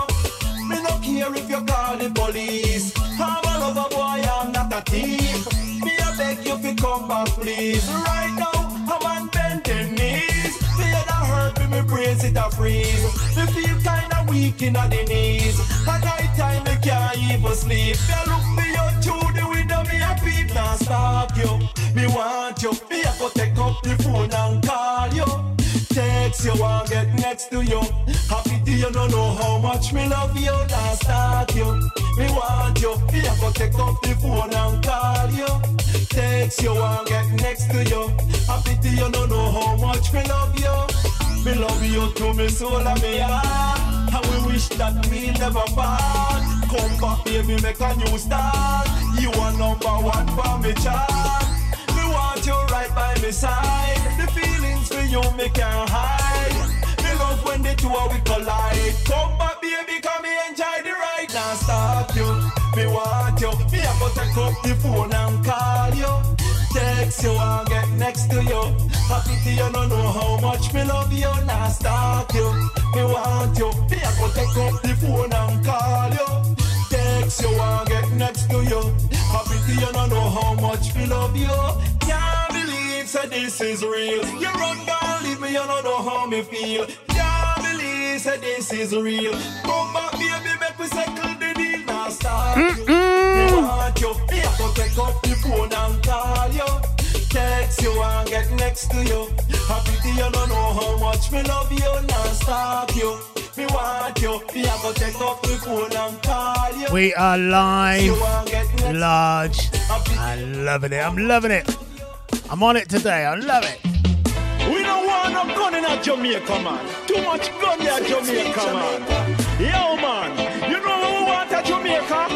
Me no care if you call the police. I'm a lover boy, I'm not a thief. Me I beg you to come back, please. Right now, I'm on bending knees. Me a hurt me, me brains it a freeze. Me feel kinda weak in the knees. At sleep. Me look me out through the window, me a peep now stop you. Me want you, me a go take up the phone and call you. Text you and get next to you. Happy to you, no know how much me love you. Now start you. Me want you. Me a go take up the phone and call you. Text you and get next to you. Happy to you, no know how much me love you. Me love you to me soul and me heart. And we wish that we never part. Come back, baby, make a new start. You are number one for me chart. Me want you right by my side. The feelings for you me can't hide. Me love when the two of we collide. Come back, baby, come me enjoy the ride. Now stop you. Me want you. Me a go take up the phone and call you. Text you and get next to you. Happy to you, no know how much me love you. Now stop you. Me want you. Me a go take up the phone and call you. Text you and get next to you. Happy to you, no know how much we love you. Can't believe say this is real. You run down, leave me, you don't know how me feel. Can't believe say this is real. Come back, baby, make we settle the deal. Now start you. Me want you. Me a go take up the phone and call you. Text you and get next to you. Happy to you, don't know how much me love you. Now stop you. Me want you. Me a go take up the phone and call you. We are live, You and get next large. I'm loving it. I'm loving it. I'm on it today. I love it. We don't want no gun in a Jamaica, man. Too much gun in a Jamaica, man. Yo, man. You know what we want a Jamaica?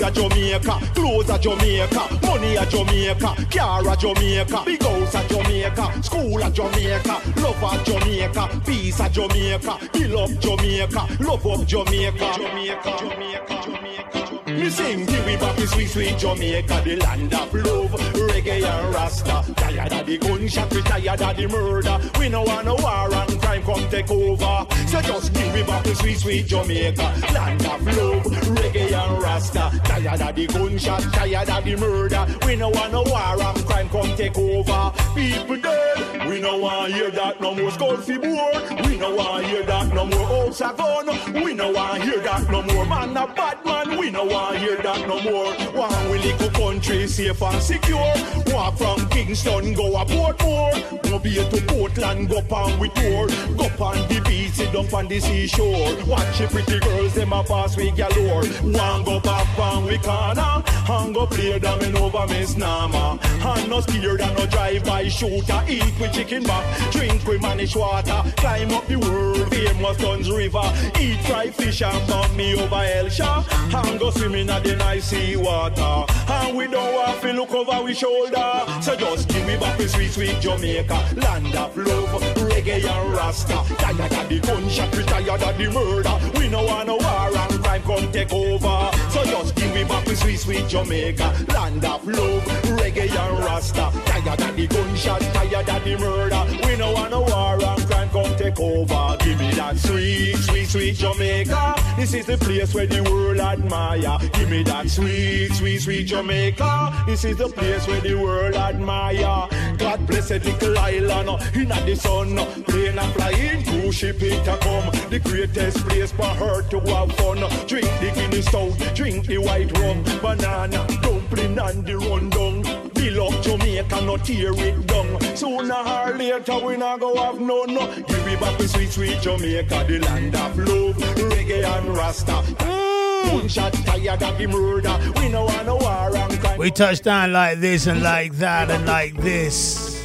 Food a Jamaica, clothes a Jamaica, money a Jamaica, car a Jamaica, big house a Jamaica, school a Jamaica, love a Jamaica, peace a Jamaica, build up Jamaica, love up Jamaica. Jamaica, Jamaica, Jamaica. Me sing back in sweet, sweet Jamaica, the land of love, reggae and rasta. Tired of the gunshot, we tired of the murder. We no want no war and crime come take over. So just back in sweet, sweet Jamaica, land of love, reggae and rasta. Tired of the gunshot, tired of the murder. We no want no war and crime come take over. People dead, we no want hear that no more skull fi board. We no want hear that no more house a gun. We no want hear that no more man a bad man. We no want hear that no more. Want we little country safe and secure. Walk from Kingston go a Portmore. No be to Portland go pan with tour. Go pan the beach sit up on the seashore. Watch the pretty girls, them a pass we galore. One go back on we corner, and go play them in over Miss Nama. And no scared and no drive-by shooter. Eat with chicken back, drink with manish water. Climb up the world famous Dunn's River. Eat fried fish and bump me over Hellshire. And go swimming at the sea water. And we don't have to look over we shoulder. So just give me back the sweet, sweet Jamaica. Land of love, reggae and rasta. Tired of the gunshot, we tired of the murder. We no want no war and crime come take over. So just give me back the sweet, sweet Jamaica. Land of love, reggae and rasta. Tired of the gunshot, tired of the murder. We no want no war and crime come take over. That sweet, sweet, sweet Jamaica. This is the place where the world admire. Give me that sweet, sweet, sweet Jamaica. This is the place where the world admire. God bless it, little island uh, in the sun. Uh, plane and flying cruise ship it a come. The greatest place for her to have fun. Uh, drink the Guinness stout, drink the white rum, banana, dumpling and the rundown. Build up Jamaica, not tear it down. Sooner or later we not go have none. Give me back the sweet, sweet Jamaica, the land of love, reggae and rasta. Mm, gunshot tired of the murder. We no want no war and crime. We touch down like this and like that and like this.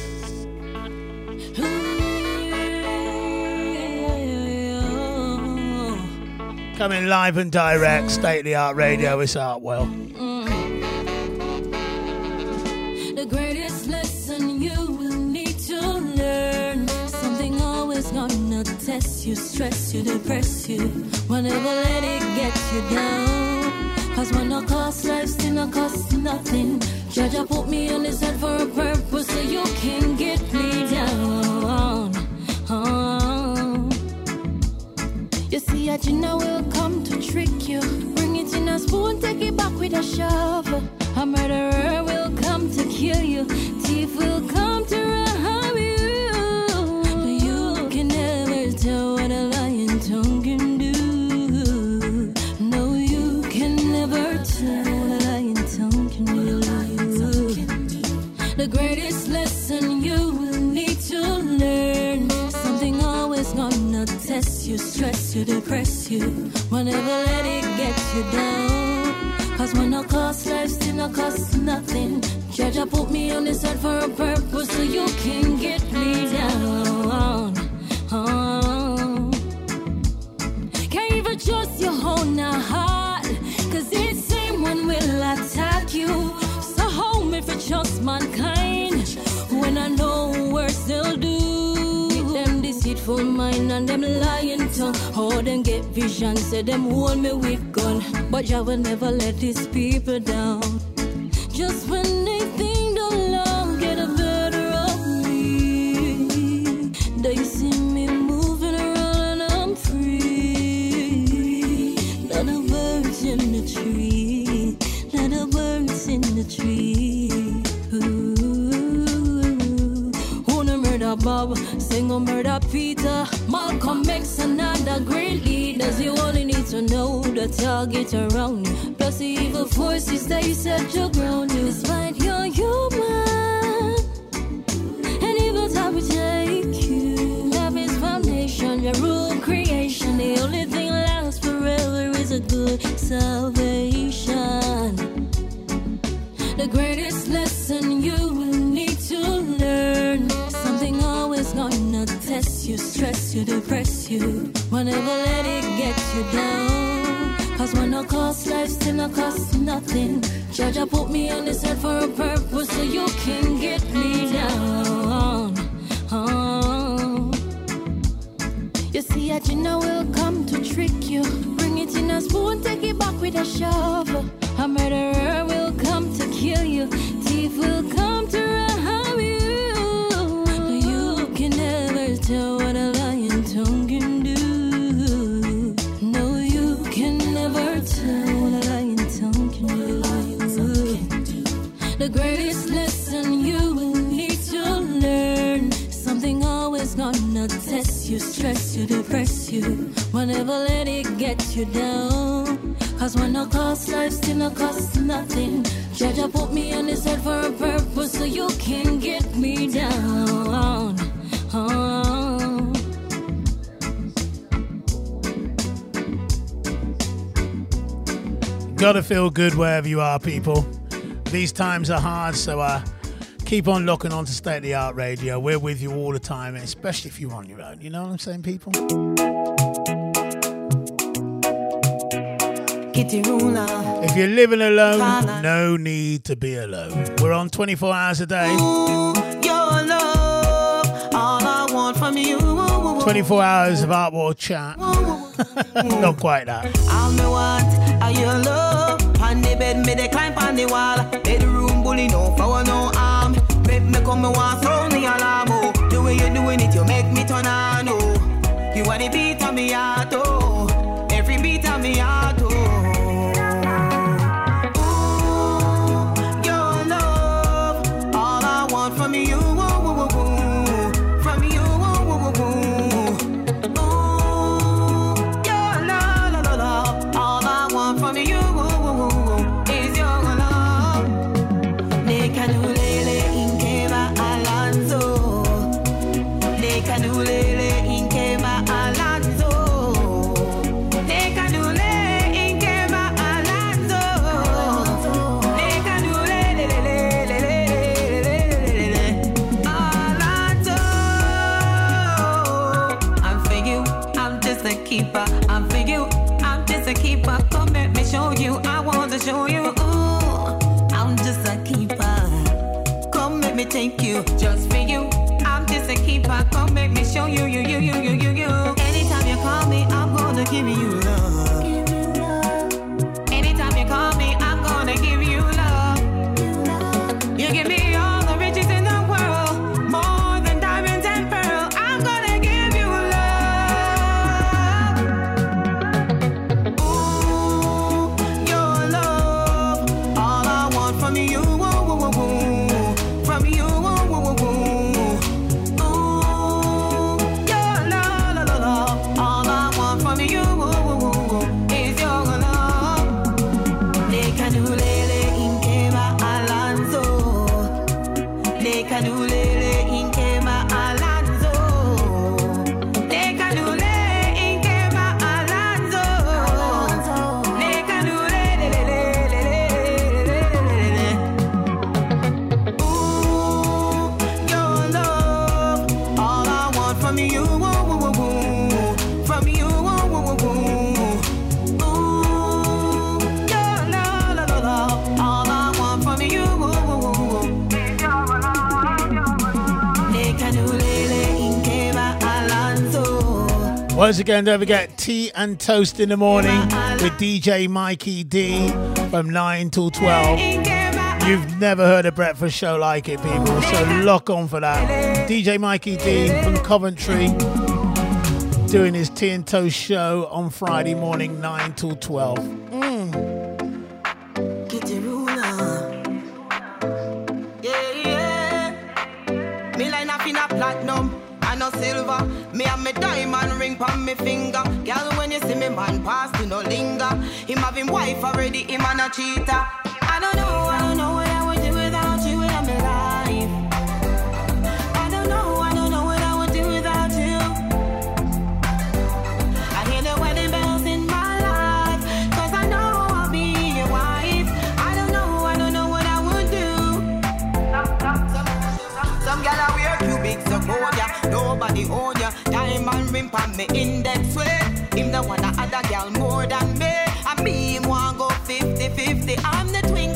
Coming live and direct, state of the art radio, it's Artwell. Mm. The greatest lesson you will need to learn. Something always gonna test you, stress you, depress you. Whenever let it get you down. Cause when I cost life still no cost nothing. Judge, I put me on this earth for a purpose so you can get me down. Oh. You see, I a Gina will come to trick you. Bring it in a spoon, take it back with a shovel. A murderer will come to kill you. Thief will come to you. But you can never tell what a lying tongue can do. No, you can never tell what a lying tongue can do. The greatest lesson you will need to learn. Something always gonna test you, stress you, depress you. Let it get you down. Cause when I cost life still no cost nothing. Judge, I put me on this earth for a purpose so you can get me down. Oh. Can't even trust your own heart. Cause it same one will attack you. So hold me for just mankind. When I know worse they'll do. Deceitful mind and them lying tongue. How them get vision, say them hold me with gun. But I will never let these people down. Just when Murder Peter. Malcolm X another great leaders. You only need to know the target around you. Plus the evil forces that you set your ground you. Despite your human. And evil time will take you. Love is foundation, your rule creation. The only thing lasts forever is a good salvation. The greatest lesson you test you, stress you, depress you. Whenever let it get you down. Cause when no cost life still no cost nothing. Judge, I put me on this earth for a purpose so you can get me down. Oh. You see, a Gina will come to trick you. Bring it in a spoon, take it back with a shovel. A murderer will come to kill you. Thief will come to tell what a lying tongue can do. No, you can never tell what a lying tongue can do. The greatest lesson you will need to learn. Something always gonna test you, stress you, depress you. Whenever let it get you down. Cause when no cost life still no cost nothing. I put me on this earth for a purpose so you can get me down. Gotta feel good wherever you are, people. These times are hard, so uh, keep on locking on to State of the Art Radio. We're with you all the time, especially if you're on your own. You know what I'm saying, people? If you're living alone, no need to be alone. We're on 24 hours a day, Your love, all I want from you. 24 hours of art world chat. Not quite that. Are your love. On the bed, me dey climb on the wall. Bedroom bully, no power, no arm. Make me come, me want sound the alarm. Oh, the way you doing it, you make me turn on. Oh, you are the beat of me heart. Oh, Take you, just for you. I'm just a keeper. Come make me show you, you, you, you, you, you, you. Anytime you call me, I'm gonna give you Once again, don't forget tea and toast in the morning with DJ Mikey D from 9 till 12. You've never heard a breakfast show like it, people, so lock on for that. DJ Mikey D from Coventry doing his tea and toast show on Friday morning, 9 till 12. Kitty ruler. Yeah, yeah. Me line up in a platinum and a silver. Me have me diamond ring on me finger. Girl, when you see me man pass, you no linger. Him him wife already, him and a cheater. I don't know, I don't know Ring on me index way. Him the one a other gal more than me. And me him want go 50-50. I'm the twinkle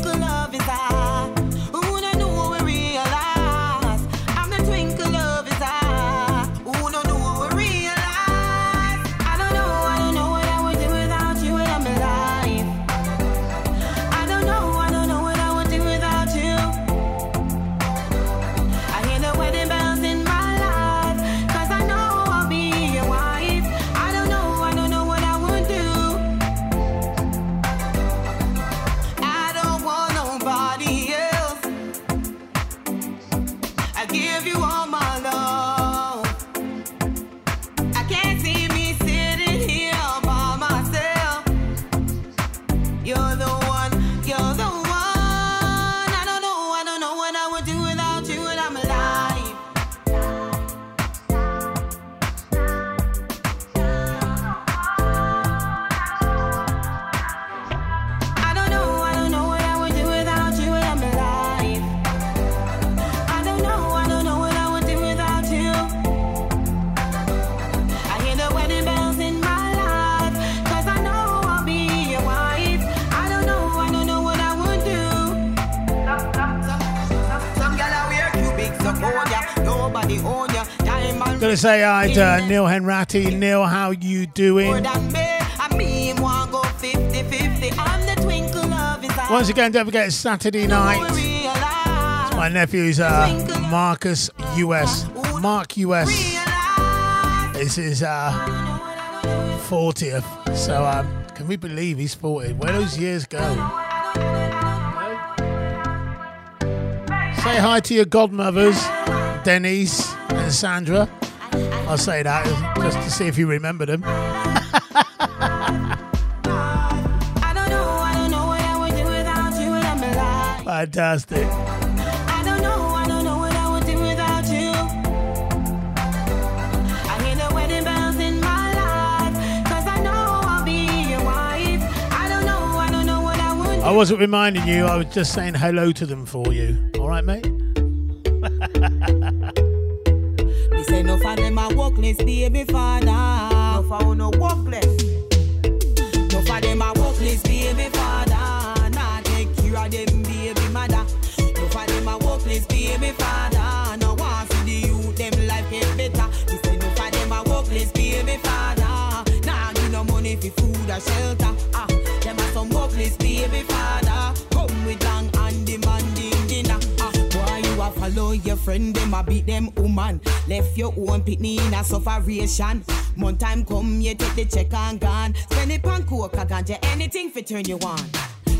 Gonna say hi to Neil Henrati. Neil, how you doing? I mean, want go 50-50. I'm the twinkle of his eye. Once again, don't forget it's Saturday night. It's my nephew's uh, Marcus US. Mark US. This is uh 40th. So um, can we believe he's 40? Where those years go? Say hi to your godmothers, Denise and Sandra. I'll say that just to see if you remember them. I don't know, I don't know what I would do without you in my life. Fantastic. I don't know, I don't know what I would do without you. I hear the wedding bells in my life. Cause I know I'll be your wife. I don't know, I don't know what I would I wasn't reminding you, I was just saying hello to them for you. All right, mate? Say no for them a workless baby father. No for no workless. No for them a workless baby father. Nah take care of them baby mother. No for them a workless baby father. No want see the youth them life get better. Me say no for them a workless baby father. Nah give no money for food or shelter. Ah, them a some workless baby father. You follow your friend them a beat them woman. Left your own pitney in a sufferation. One time come, you take the check and gone. Spend it on coke, a ganja, anything for turn you on.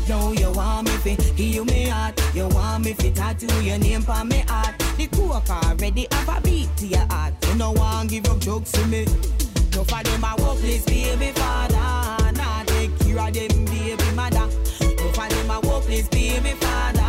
Now you want me fi heal me heart. You want me fi tattoo your name on me heart. The coke already have a beat to your heart. You no want give up jokes to me. No for them a workless baby father. Nah take care of them baby mother. No for them a workless baby father.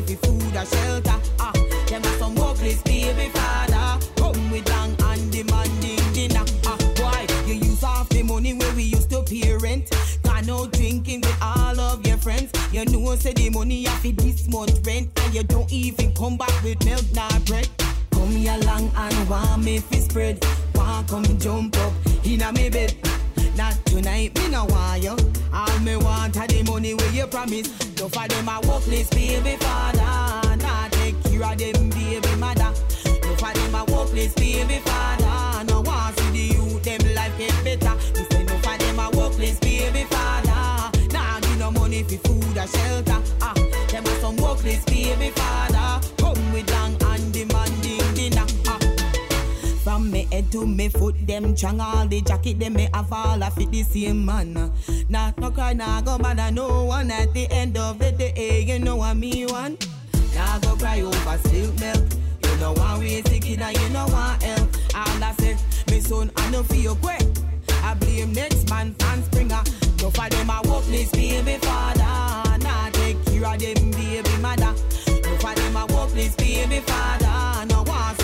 No for food or shelter. Ah, them a some workless baby father. Come with long and demanding dinner. Ah, boy, you use off the money where we used to pay rent. Gone out drinking with all of your friends. You know say the money you fi this month rent, and you don't even come back with milk nor bread. Come here long and want me fi spread. Want come jump up inna me bed. Tonight, me no want you. All me want are the money where you promise. No for them a workless baby father. Nah take care of them baby mother. No for them a workless baby father. No want see the youth them life get better. Me say no for them a workless baby father. Nah give no money for food or shelter. Ah, them a some workless baby father. Me foot, them chang all the jacket, them me have all a fit the same man. Nah, no cry, nah go bother no one at the end of the day, you know what me want. Nah go cry over silk milk. You know want we sick and you know want help. All I say, me son, I know feel quick. I blame next man, fan springer. No for them a workless baby father. Nah take care of them baby mother. No for them a workless baby father. No want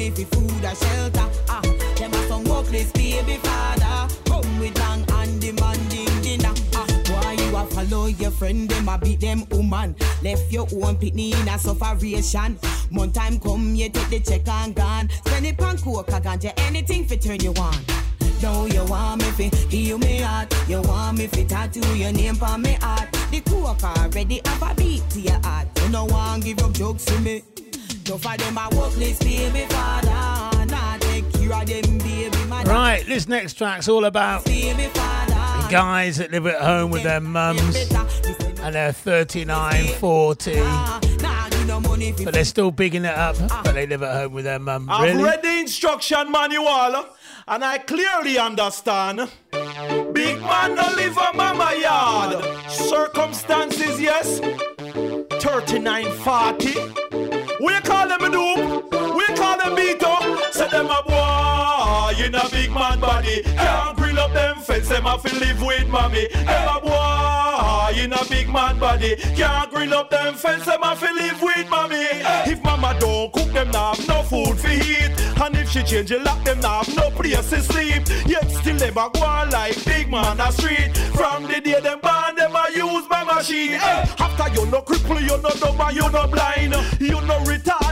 money for food or shelter. Ah, them a some workless baby father. Come with long and demanding dinner. Ah, why you a follow your friend them a beat them woman. Left your own pitney in a sufferation. One time come you take the check and gone. Spend it on coke, ganja, anything for turn you on. Now you want me fi heal me heart. You want me fi tattoo your name on me heart. The coke already have a beat to your heart. You no want give up jokes to me. Right, this next track's all about the guys that live at home with their mums and they're 39, 40, Nah give no money fi but they're still bigging it up, but they live at home with their mum. I've Really? read the instruction manual and I clearly understand. Big man don't live on mama yard. Circumstances, yes. 3940. We call them We call them beat up. Say them a boy in a big man body. Can't grill up them fence. Them have to live with mommy. Them a boy in a big man body. Can't grill up them fence. Them have to live with mommy. If mama don't cook them, now have no food for eat. And if she change the lock, them now have no place to sleep. Yet still them a go on like big man a street. From the day them born, them a use my machine. After you no cripple, you no dumb, you no blind. You no retarded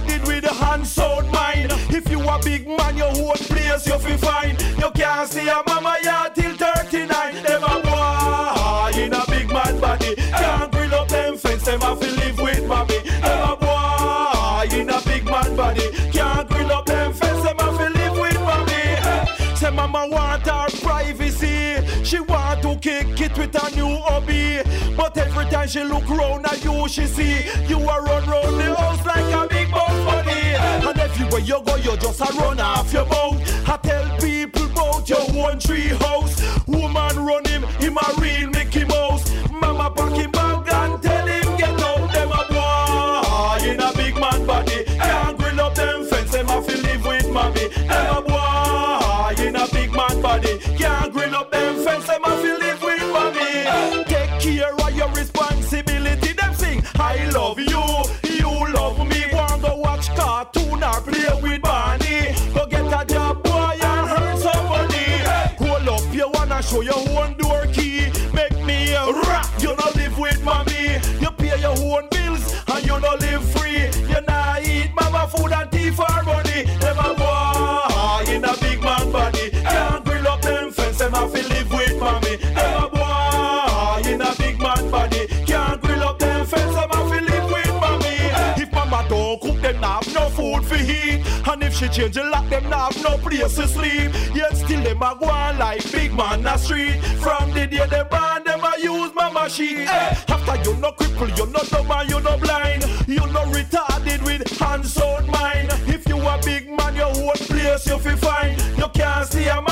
and sound mind. If you a big man, your own place you fi fine. You can't see a mama yard till 39. Them a boy ah, in a big man body. Can't grill up them fence, them a fi live with mommy. Them a boy ah, in a big man body. Can't grill up them fence, them a fi live with mommy. Say mama want her privacy. She want to kick it with a new hobby. But every time she look round at you, she see you a run round the house like a big bum. You go, you just a run off your mouth. I tell people about your one tree house. Woman run him, him a real Mickey Mouse. Mama pack him bag and tell him get out. Them a boy in a big man body. Can't grill up them fence, them have to live with mommy. Them a boy in a big man body. Can't grill up them fence, them have to live with mommy. Take care of your responsibility. Them sing, I love you, you love me. Want go watch cartoon or play with Barney. Go get a job, boy, and earn some money. Hold up, you wanna show your own door key. Make me a rap, you no live with mommy. You pay your own bills and you no live she change the lock, them now have no place to sleep. Yet still them a go on like big man a street. From the day they born, them a use my machine. Eh, after you no cripple, you no dumb and you no blind. You no retarded with hands on mind. If you a big man, your own place you fi find. You can't see a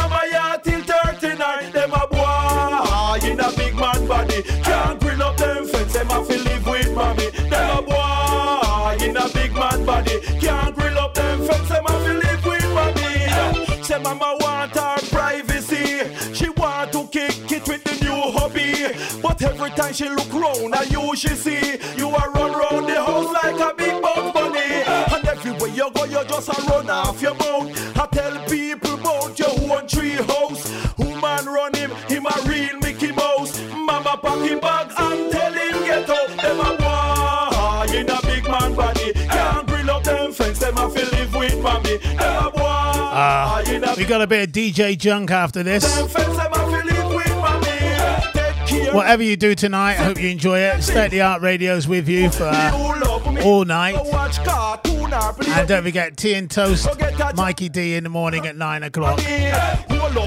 mama want her privacy. She want to kick it with the new hobby. But every time she look round you, she see you are run round the house like a big bug bunny. And everywhere you go, you just a run off your mouth. I tell people about your one tree house. Woman run him, him a real Mickey Mouse. Mama pack him bag and tell him get out. Them a boy in a big man body. Can't grill up them fence, them a fi live with mommy. Them a a we got a bit of DJ junk after this. Whatever you do tonight, I hope you enjoy it. State the Art Radio's with you for uh, all night. And don't forget Tea and Toast, Mikey D in the morning at 9 o'clock.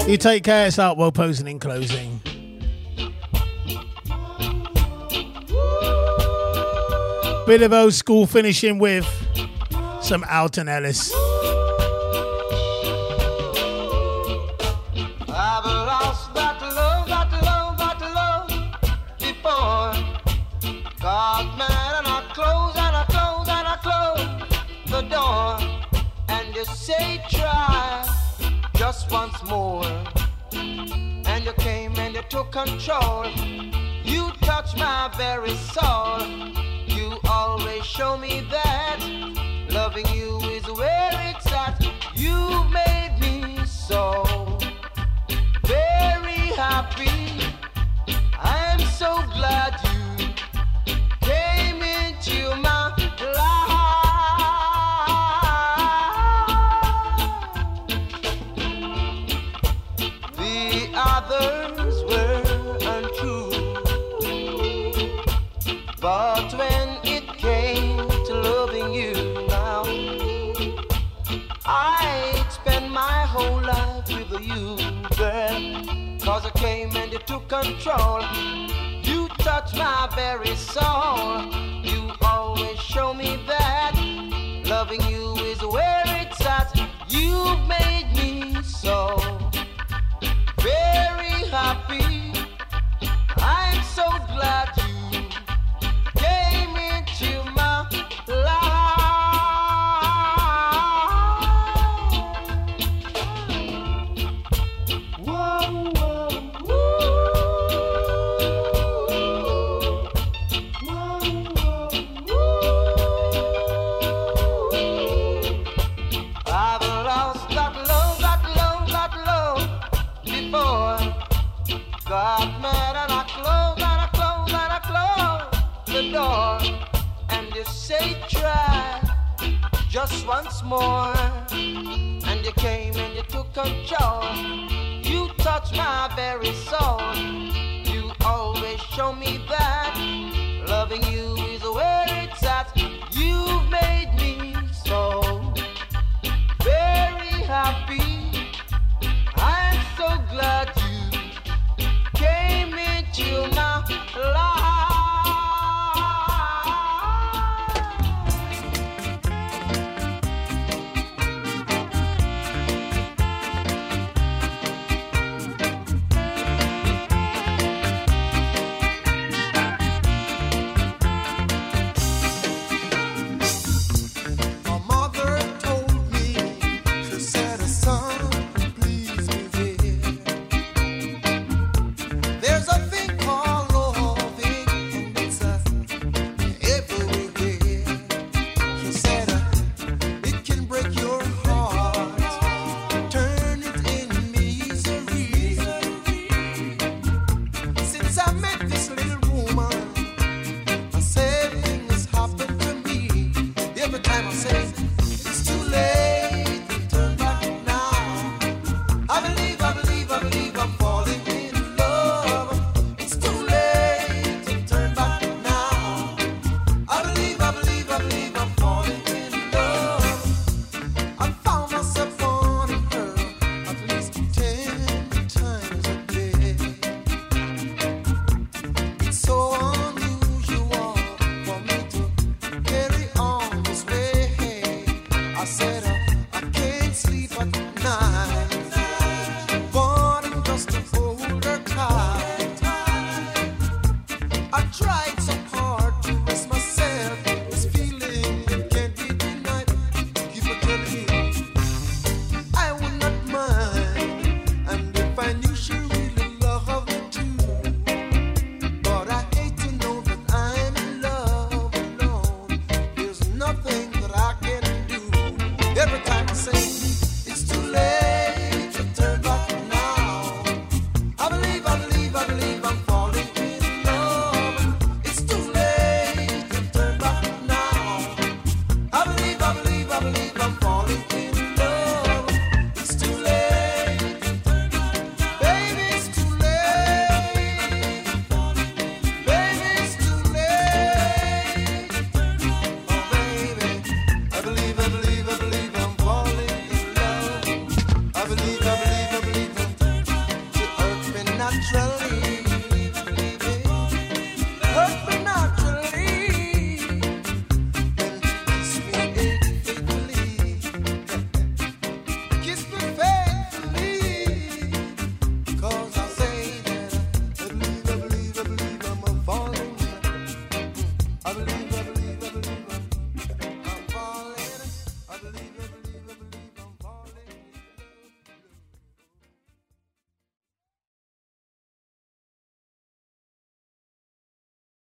You take care, it's Art Well posing in closing. Bit of old school finishing with some Alton Ellis. More. And you came and you took control. You touched my very soul. You always show me that loving you is where it's at. You made me so very happy. I'm so glad you came into my life with you, girl. Cause I came and you took control. You touched my very soul. You always show me that loving you is where it's at. You've made me so very happy. I'm so glad